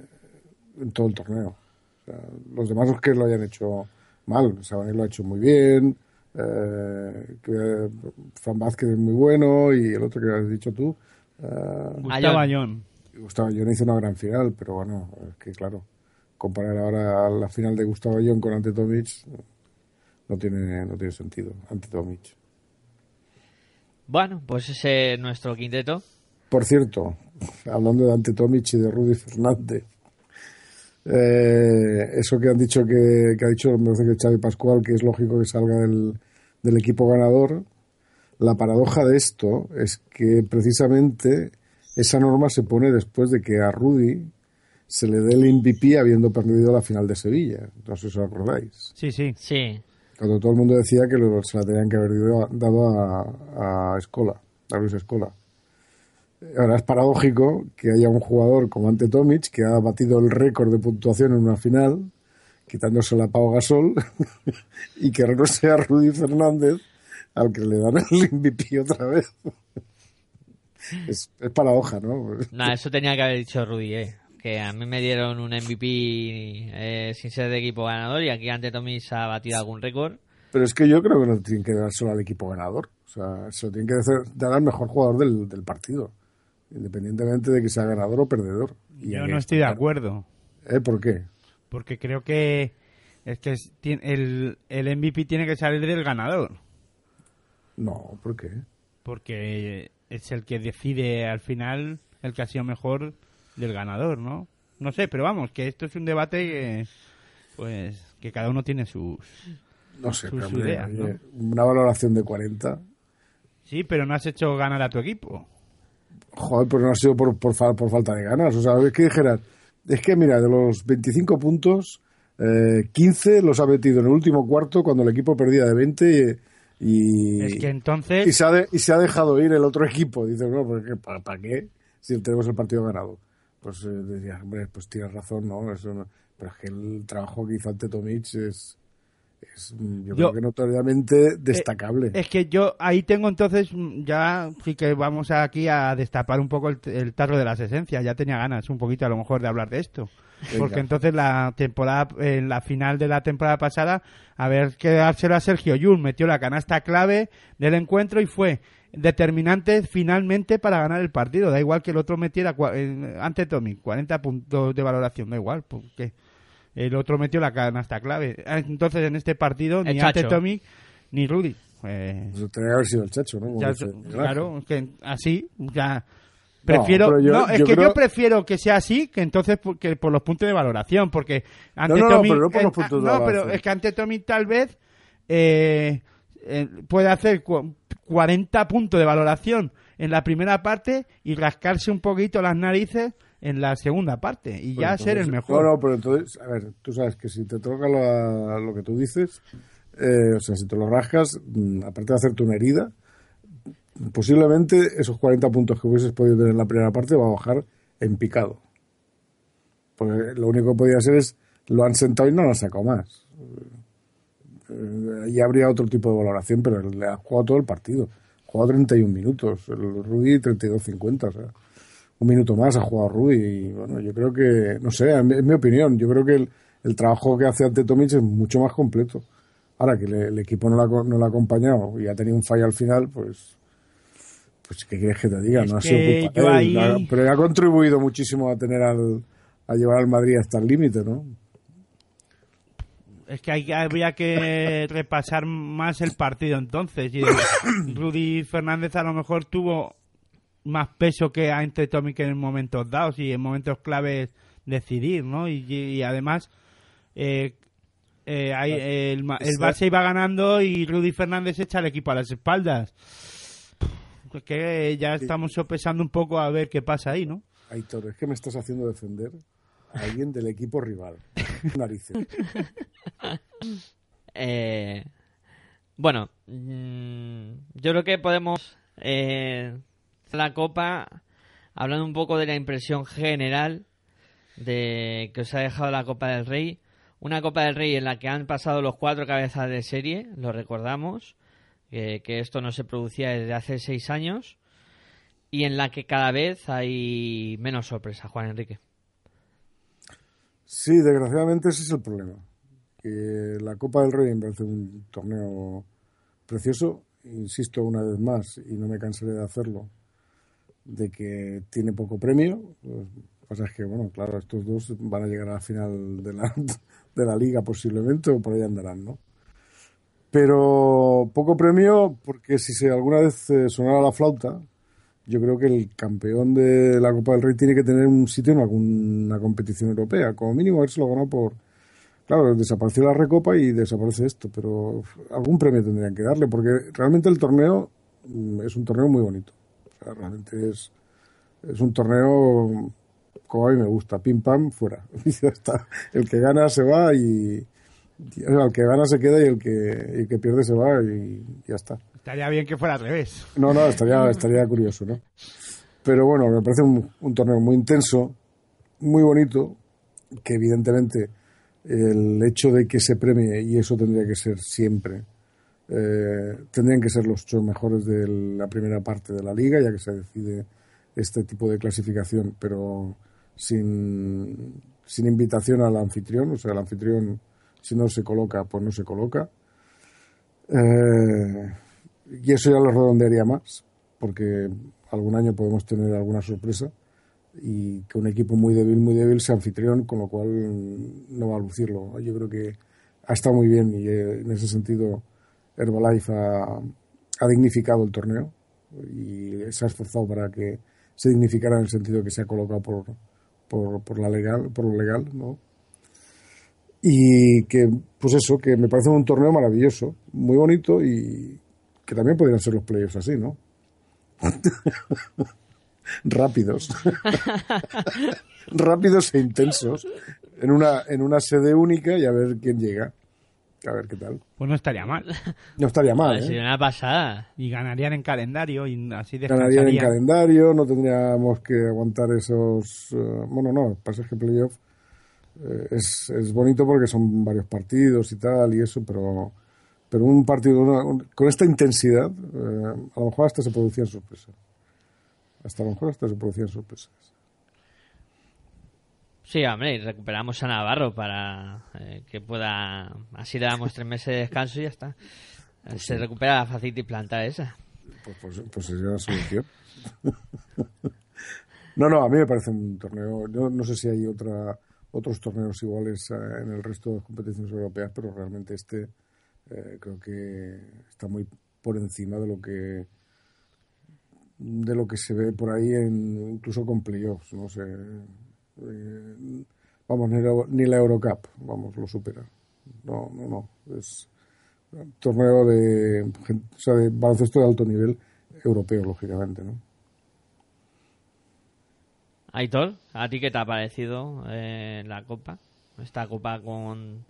en todo el torneo. O sea, los demás es que lo hayan hecho mal. Sabanés lo ha hecho muy bien. eh, que Fran Vázquez es muy bueno y el otro que has dicho tú. Eh, Gustavo Ayón. Gustavo Ayón hizo una gran final, pero bueno, es que claro, comparar ahora la final de Gustavo Ayón con Ante Tomic no tiene, no tiene sentido. Ante Tomic. Bueno, pues ese es nuestro quinteto. Por cierto, hablando de Ante Tomic y de Rudy Fernández, eh, eso que han dicho que, que ha dicho me parece que Xavi Pascual, que es lógico que salga del, del equipo ganador, la paradoja de esto es que precisamente esa norma se pone después de que a Rudy se le dé el MVP habiendo perdido la final de Sevilla. No sé si os acordáis. Sí, sí. Sí. Cuando todo el mundo decía que lo- se la tenían que haber dado a, a Escola, a Luis Escola. Ahora es paradójico que haya un jugador como Ante Tomic que ha batido el récord de puntuación en una final, quitándose la Pau Gasol, y que no sea Rudy Fernández al que le dan el MVP otra vez. Es, es paradoja, ¿no? Nada, eso tenía que haber dicho Rudy, eh. Que a mí me dieron un MVP eh, sin ser de equipo ganador y aquí ante Tomis ha batido algún récord. Pero es que yo creo que no tienen que dar solo al equipo ganador. O sea, se lo tienen que hacer- dar al mejor jugador del, del partido. Independientemente de que sea ganador o perdedor. Y Yo no estoy de acuerdo. ¿Eh? ¿Por qué? Porque creo que es que el, el MVP tiene que salir del ganador. No, ¿por qué? Porque es el que decide al final el que ha sido mejor del ganador, ¿no? No sé, pero vamos, que esto es un debate que, pues, que cada uno tiene sus, No sé, sus hombre, ideas, una valoración de 40. Sí, pero no has hecho ganar a tu equipo. Joder, pero no ha sido por, por, por falta de ganas. O sea, es que dijeras, es que mira, de los 25 puntos, eh, 15 los ha metido en el último cuarto cuando el equipo perdía de 20 y, y- Es que entonces... y se, ha de- y se ha dejado ir el otro equipo. Dices, no, porque ¿para, para qué? Si tenemos el partido ganado. Pues eh, decías, hombre, pues tienes razón, ¿no? Eso no- Pero es que el trabajo que hizo ante Tomic es, es mm, yo, Yo- creo que notoriamente destacable. Es que yo ahí tengo entonces, mm, ya sí que vamos aquí a destapar un poco el, el tarro de las esencias. Ya tenía ganas un poquito a lo mejor de hablar de esto. Venga. Porque entonces la temporada, en la final de la temporada pasada, a ver que dárselo a Sergio Yul, metió la canasta clave del encuentro y fue determinante finalmente para ganar el partido. Da igual que el otro metiera eh, ante Tommy, 40 puntos de valoración, da igual, porque el otro metió la canasta clave. Ah, Entonces en este partido El ni ante. Tommy ni Rudy. Eh, Pues tendría que haber sido el chacho, ¿no? Ya- dice claro, es que así, ya. Prefiero, yo- no, es yo que creo- yo prefiero que sea así que entonces por, que por los puntos de valoración, porque ante No, no, no, pero no por los eh, puntos de no, valoración. pero es que ante Tommy tal vez eh, eh, puede hacer cu- 40 puntos de valoración en la primera parte y rascarse un poquito las narices en la segunda parte y Pues ya ser el entonces- mejor. No, no, pero entonces, a ver, tú sabes que si te toca lo, lo que tú dices, eh, o sea, si te lo rascas, mm, aparte de hacerte una herida, posiblemente esos 40 puntos que hubieses podido tener en la primera parte va a bajar en picado. Porque lo único que podía ser es, lo han sentado y no lo han sacado más. Eh, ya habría otro tipo de valoración, pero le ha jugado todo el partido. Ha jugado 31 minutos, el Rudy 32-50, o sea un minuto más ha jugado Rudy y bueno, yo creo que, no sé, es mi, opinión, yo creo que el, el trabajo que hace ante Tomic es mucho más completo. Ahora que le- el equipo no la, no la ha acompañado y ha tenido un fallo al final, pues, pues ¿qué quieres que te diga? Es no ha sido culpa él, pero ha contribuido muchísimo a tener al, a llevar al Madrid hasta el límite, ¿no? Es que hay, habría que repasar más el partido entonces. Y Rudy Fernández a lo mejor tuvo más peso que ante Tommy que en momentos dados y en momentos claves decidir, ¿no? Y, y además eh, eh, hay- el, Ma- el Barça iba ganando y Rudy Fernández echa al equipo a las espaldas. Es que ya estamos sopesando un poco a ver qué pasa ahí, ¿no? Aitor, es que me estás haciendo defender a alguien del equipo rival. Narices. Eh, bueno, mm, yo creo que podemos eh, la copa hablando un poco de la impresión general de que os ha dejado la Copa del Rey. Una Copa del Rey en la que han pasado los cuatro cabezas de serie, lo recordamos, que, que esto no se producía desde hace seis años, y en la que cada vez hay menos sorpresa, Juan Enrique. Sí, desgraciadamente ese es el problema. Que la Copa del Rey me parece un torneo precioso, insisto una vez más, y no me cansaré de hacerlo, de que tiene poco premio. Lo que pasa es que, bueno, claro, estos dos van a llegar a la final de la, de la liga posiblemente, o por ahí andarán, ¿no? Pero poco premio, porque si se alguna vez eh, sonara la flauta, yo creo que el campeón de la Copa del Rey tiene que tener un sitio en alguna competición europea, como mínimo haberse lo ganado por... Claro, desapareció la Recopa y desaparece esto, pero algún premio tendrían que darle, porque realmente el torneo mm, es un torneo muy bonito. Sea, realmente es, es un torneo como a mí me gusta, pim pam, fuera. Y ya está. El que gana se va y, y- el que gana se queda y el que, el que pierde se va y ya está. Estaría bien que fuera al revés. No, no, estaría, estaría curioso, ¿no? Pero bueno, me parece un, un torneo muy intenso, muy bonito, que evidentemente el hecho de que se premie, y eso tendría que ser siempre, eh, tendrían que ser los ocho mejores de la primera parte de la liga, ya que se decide este tipo de clasificación, pero sin, invitación al anfitrión, o sea, el anfitrión si no se coloca, pues no se coloca. Eh, y eso ya lo redondearía más, porque algún año podemos tener alguna sorpresa y que un equipo muy débil, muy débil sea anfitrión, con lo cual no va a lucirlo. Yo creo que ha estado muy bien y eh, en ese sentido Herbalife ha, ha dignificado el torneo y se ha esforzado para que se dignificara en el sentido que se ha colocado por, por, la legal, por lo legal, ¿no? Y que, pues eso, que me parece un torneo maravilloso, muy bonito y que también podrían ser los playoffs así, ¿no? Rápidos. Rápidos e intensos. En una, en una sede única y a ver quién llega. A ver qué tal. Pues no estaría mal. No estaría mal, Sería ¿eh? una pasada. Y ganarían en calendario y así Ganarían en calendario, no tendríamos que aguantar esos... eh, bueno, no, el pasa es que playoff eh, es, es bonito porque son varios partidos y tal y eso, pero, pero un partido una- un- con esta intensidad, eh, a lo mejor hasta se producían sorpresas. Hasta a lo mejor hasta se producían sorpresas. Sí, hombre, y recuperamos a Navarro para eh, que pueda... Así le damos tres meses de descanso y ya está. Eh, Se recupera la facility planta esa. Pues, pues, pues sería la solución. no, no, a mí me parece un torneo. Yo no sé si hay otra otros torneos iguales eh, en el resto de las competiciones europeas, pero realmente este eh, creo que está muy por encima de lo que de lo que se ve por ahí en incluso con playoffs no sé Eh, vamos ni la, ni la Eurocup vamos lo supera no no no es un torneo de o sea de baloncesto de alto nivel europeo lógicamente no Aitor, ¿a ti qué te ha parecido eh, la Copa? Esta Copa con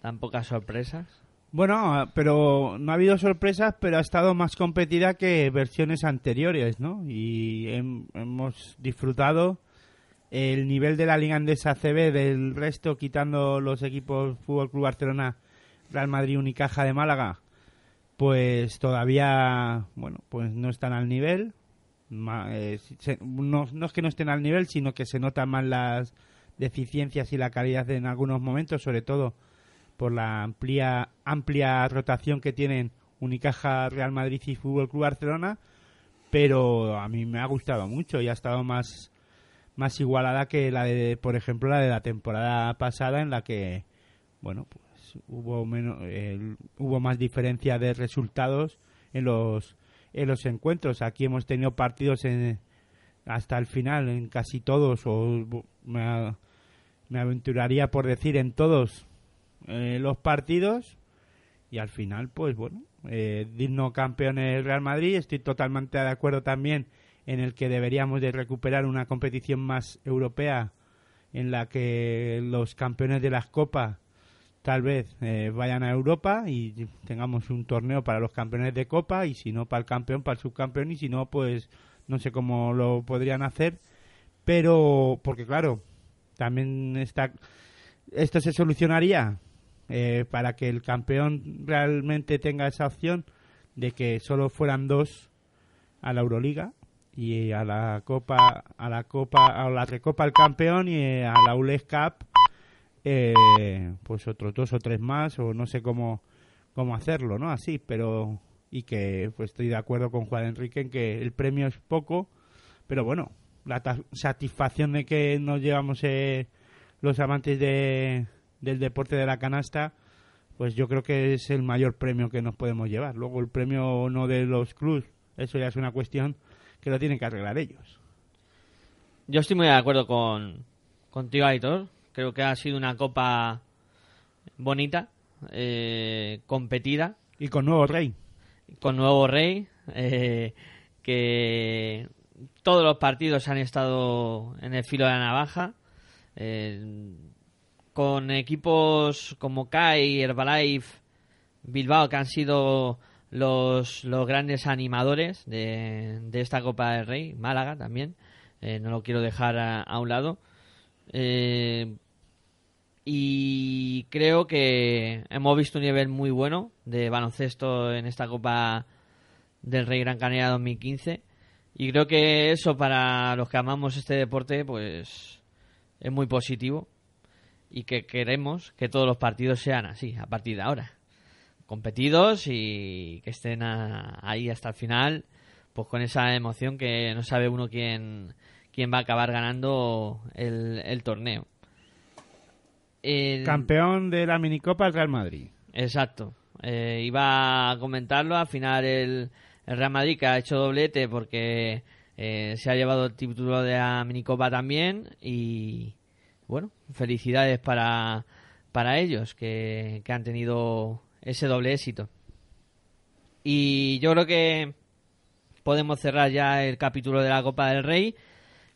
tan pocas sorpresas. Bueno, pero no ha habido sorpresas, pero ha estado más competida que versiones anteriores, ¿no? Y hem- hemos disfrutado el nivel de la Liga Andesa CB del resto, quitando los equipos Fútbol Club Barcelona, Real Madrid, Unicaja de Málaga, pues todavía, bueno, pues no están al nivel. Eh, no, no es que no estén al nivel, sino que se notan más las deficiencias y la calidad en algunos momentos, sobre todo por la amplia amplia rotación que tienen Unicaja, Real Madrid y Fútbol Club Barcelona, pero a mí me ha gustado mucho y ha estado más más igualada que la de, por ejemplo, la de la temporada pasada en la que bueno, pues hubo menos hubo más diferencia de resultados en los en los encuentros. Aquí hemos tenido partidos en, hasta el final en casi todos o me, me aventuraría por decir en todos eh, los partidos y al final pues bueno eh, digno campeón el Real Madrid estoy totalmente de acuerdo también en el que deberíamos de recuperar una competición más europea en la que los campeones de las copas tal vez eh, vayan a Europa y tengamos un torneo para los campeones de copa y si no para el campeón para el subcampeón y si no pues no sé cómo lo podrían hacer. Pero porque claro también está esto se solucionaría eh, para que el campeón realmente tenga esa opción de que solo fueran dos a la Euroliga y a la Copa a la Copa a la Recopa el campeón y eh, a la ULES Cup eh, pues otros dos o tres más, o no sé cómo, cómo hacerlo, ¿no? Así, pero. Y que pues estoy de acuerdo con Juan Enrique en que el premio es poco, pero bueno, la satisfacción de que nos llevamos eh, los amantes de, del deporte de la canasta, pues yo creo que es el mayor premio que nos podemos llevar. Luego el premio no de los clubs, eso ya es una cuestión que lo tienen que arreglar ellos. Yo estoy muy de acuerdo con contigo, Aitor. Creo que ha sido una copa bonita, eh, competida. Y con nuevo rey. Con nuevo rey, eh, que todos los partidos han estado en el filo de la navaja. eh, con equipos como CAI, Herbalife, Bilbao, que han sido los, los grandes animadores de, de esta Copa del Rey, Málaga también, eh, no lo quiero dejar a, a un lado. Eh, y creo que hemos visto un nivel muy bueno de baloncesto en esta Copa del Rey Gran Canaria 2015. Y creo que eso para los que amamos este deporte, pues es muy positivo. Y que queremos que todos los partidos sean así, a partir de ahora. Competidos y que estén a- ahí hasta el final, pues con esa emoción que no sabe uno quién, quién va a acabar ganando el, el torneo. El- Campeón de la minicopa el Real Madrid. Exacto. Eh, iba a comentarlo. Al final el, el Real Madrid que ha hecho doblete porque eh, se ha llevado el título de la minicopa también. Y bueno, felicidades para, para ellos que, que han tenido ese doble éxito. Y yo creo que podemos cerrar ya el capítulo de la Copa del Rey.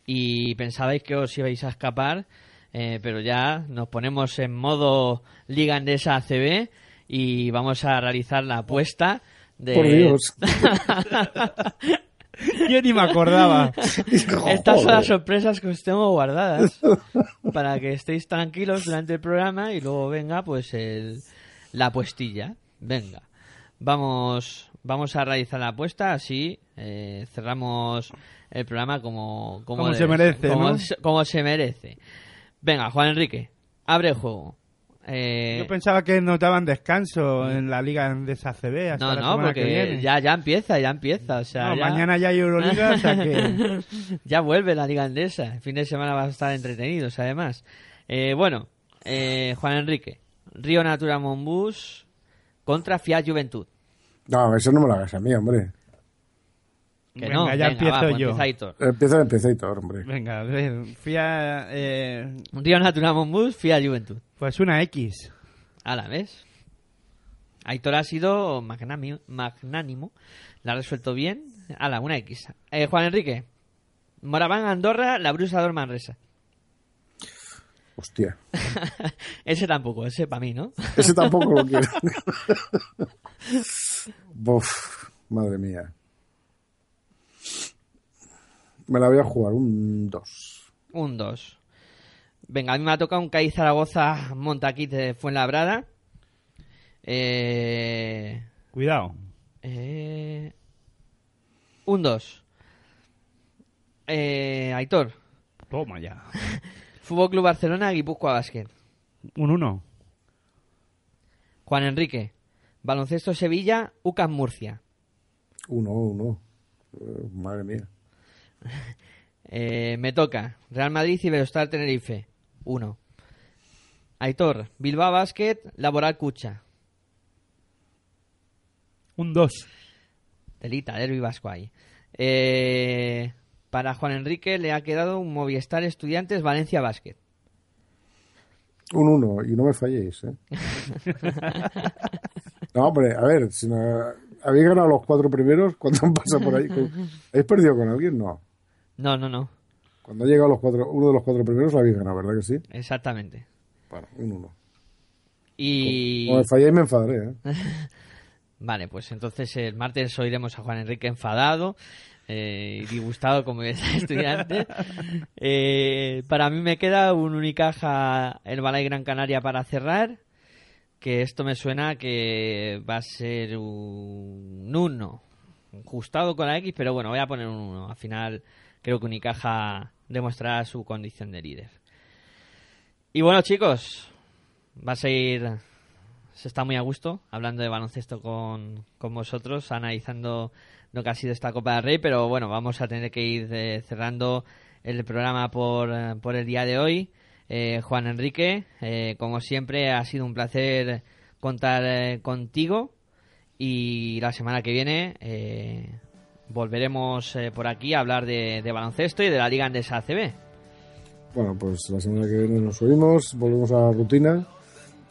Y pensabais que os ibais a escapar. Eh, pero ya nos ponemos en modo Liga Andesa ACB y vamos a realizar la apuesta de... Por Dios. Yo ni me acordaba. Estas son las sorpresas que os tengo guardadas para que estéis tranquilos durante el programa y luego venga pues el, la apuestilla. Venga, vamos, vamos a realizar la apuesta así eh, cerramos el programa como, como, se merece, como, ¿no? se- como se merece. Venga, Juan Enrique, abre el juego. Eh, Yo pensaba que nos daban descanso en la Liga de ACB hasta no, la no, porque ya, ya empieza, ya empieza. O sea, No, ya- mañana ya hay Euroliga, o sea que- ya vuelve la Liga Andesa. El fin de semana va a estar entretenidos, además. Eh, bueno, eh, Juan Enrique. Río Natura Monbus contra Fiat Juventud. No, eso no me lo hagas a mí, hombre. Que no, Venga, ya venga, empiezo va, pues yo. empieza Aitor. Empieza, empieza y todo, hombre. Venga, a ver, fía, eh, Río Natura Monbus, Fiat Juventud. pues una X. A la vez. Aitor ha sido magnánimo, magnánimo. La ha resuelto bien. Ala, una X. Eh, Juan Enrique. Moraván Andorra, la Brusa Manresa. Hostia. ese tampoco, ese para mí, ¿no? Ese tampoco lo quiero. Buf, madre mía. Me la voy a jugar un 2. Un 2. Venga, a mí me ha tocado un CAI Zaragoza Montaquite de Fuenlabrada. Eh, Cuidado. eh, un 2. Eh, Aitor. Toma ya. Fútbol Club Barcelona, Guipúzcoa Basket. Un 1. Juan Enrique. Baloncesto Sevilla, UCAM Murcia. 1, 1. Eh, Madre mía. Eh, me toca. Real Madrid y Iberostar Tenerife. 1. Aitor. Bilbao Basket, Laboral Cucha. Un 2. Telita, derbi vasco ahí. Eh, para Juan Enrique le ha quedado un Movistar Estudiantes Valencia Basket. Un 1. Y no me falléis, ¿eh? No, hombre, a ver, si no, habéis ganado los cuatro primeros, ¿cuánto han pasado por ahí? ¿Habéis perdido con alguien? No. No, no, no. Cuando ha llegado los cuatro, uno de los cuatro primeros lo habéis ganado, ¿verdad que sí? Exactamente. Bueno, un 1. Y... Como me falléis me enfadaré, ¿eh? Vale, pues entonces el martes oiremos a Juan Enrique enfadado eh, disgustado como es estudiante. Eh, para mí me queda un Unicaja el Balay Gran Canaria para cerrar. Que esto me suena que va a ser un 1. Ajustado con la X, pero bueno, voy a poner un 1. Al final creo que Unicaja demostrará su condición de líder. Y bueno, chicos, va a seguir, se está muy a gusto hablando de baloncesto con, con vosotros, analizando lo que ha sido esta Copa del Rey, pero bueno, vamos a tener que ir eh, cerrando el programa por, eh, por el día de hoy. Eh, Juan Enrique, eh, como siempre, ha sido un placer contar contigo y la semana que viene volveremos por aquí a hablar de, de baloncesto y de la Liga Andesa ACB. Bueno, pues la semana que viene nos subimos, volvemos a la rutina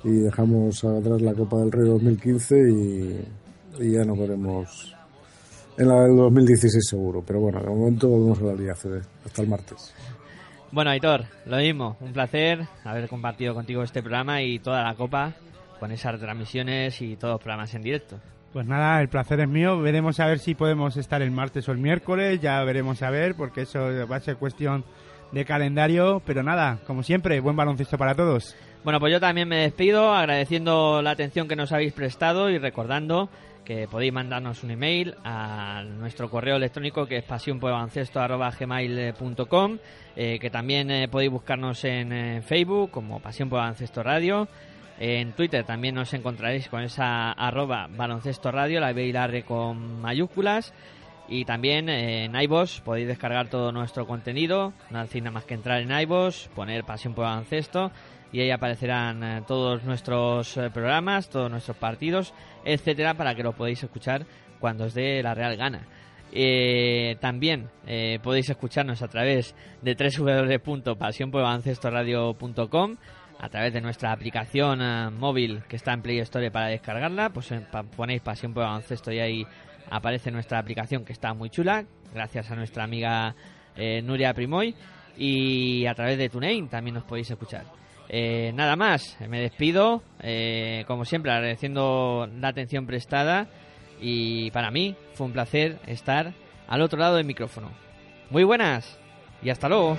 y dejamos atrás la Copa del Rey 2015 y, y ya nos veremos en la del 2016 seguro. Pero bueno, de momento volvemos a la Liga CD. Hasta el martes. Bueno, Aitor, lo mismo, un placer haber compartido contigo este programa y toda la Copa con esas transmisiones y todos los programas en directo. Pues nada, el placer es mío. Veremos a ver si podemos estar el martes o el miércoles. Ya veremos a ver, porque eso va a ser cuestión de calendario. Pero nada, como siempre, buen baloncesto para todos. Bueno, pues yo también me despido agradeciendo la atención que nos habéis prestado y recordando que podéis mandarnos un email a nuestro correo electrónico que es pasionporbaloncesto.gmail.com eh, que también eh, podéis buscarnos en eh, Facebook como Pasión por Baloncesto Radio. En Twitter también nos encontraréis con esa arroba baloncesto radio, la B y la R con mayúsculas. Y también eh, en iVoox podéis descargar todo nuestro contenido, no hacéis nada más que entrar en iVoox, poner Pasión por Baloncesto y ahí aparecerán eh, todos nuestros eh, programas, todos nuestros partidos, etcétera, para que lo podáis escuchar cuando os dé la real gana. Eh, también eh, podéis escucharnos a través de www.pasionporbaloncestoradio.com a través de nuestra aplicación móvil que está en Play Store para descargarla, pues pa- ponéis Pasión por Baloncesto y ahí aparece nuestra aplicación que está muy chula, gracias a nuestra amiga Nuria Primoy y a través de TuneIn también nos podéis escuchar. Eh, nada más, me despido, eh, como siempre agradeciendo la atención prestada y para mí fue un placer estar al otro lado del micrófono. Muy buenas y hasta luego.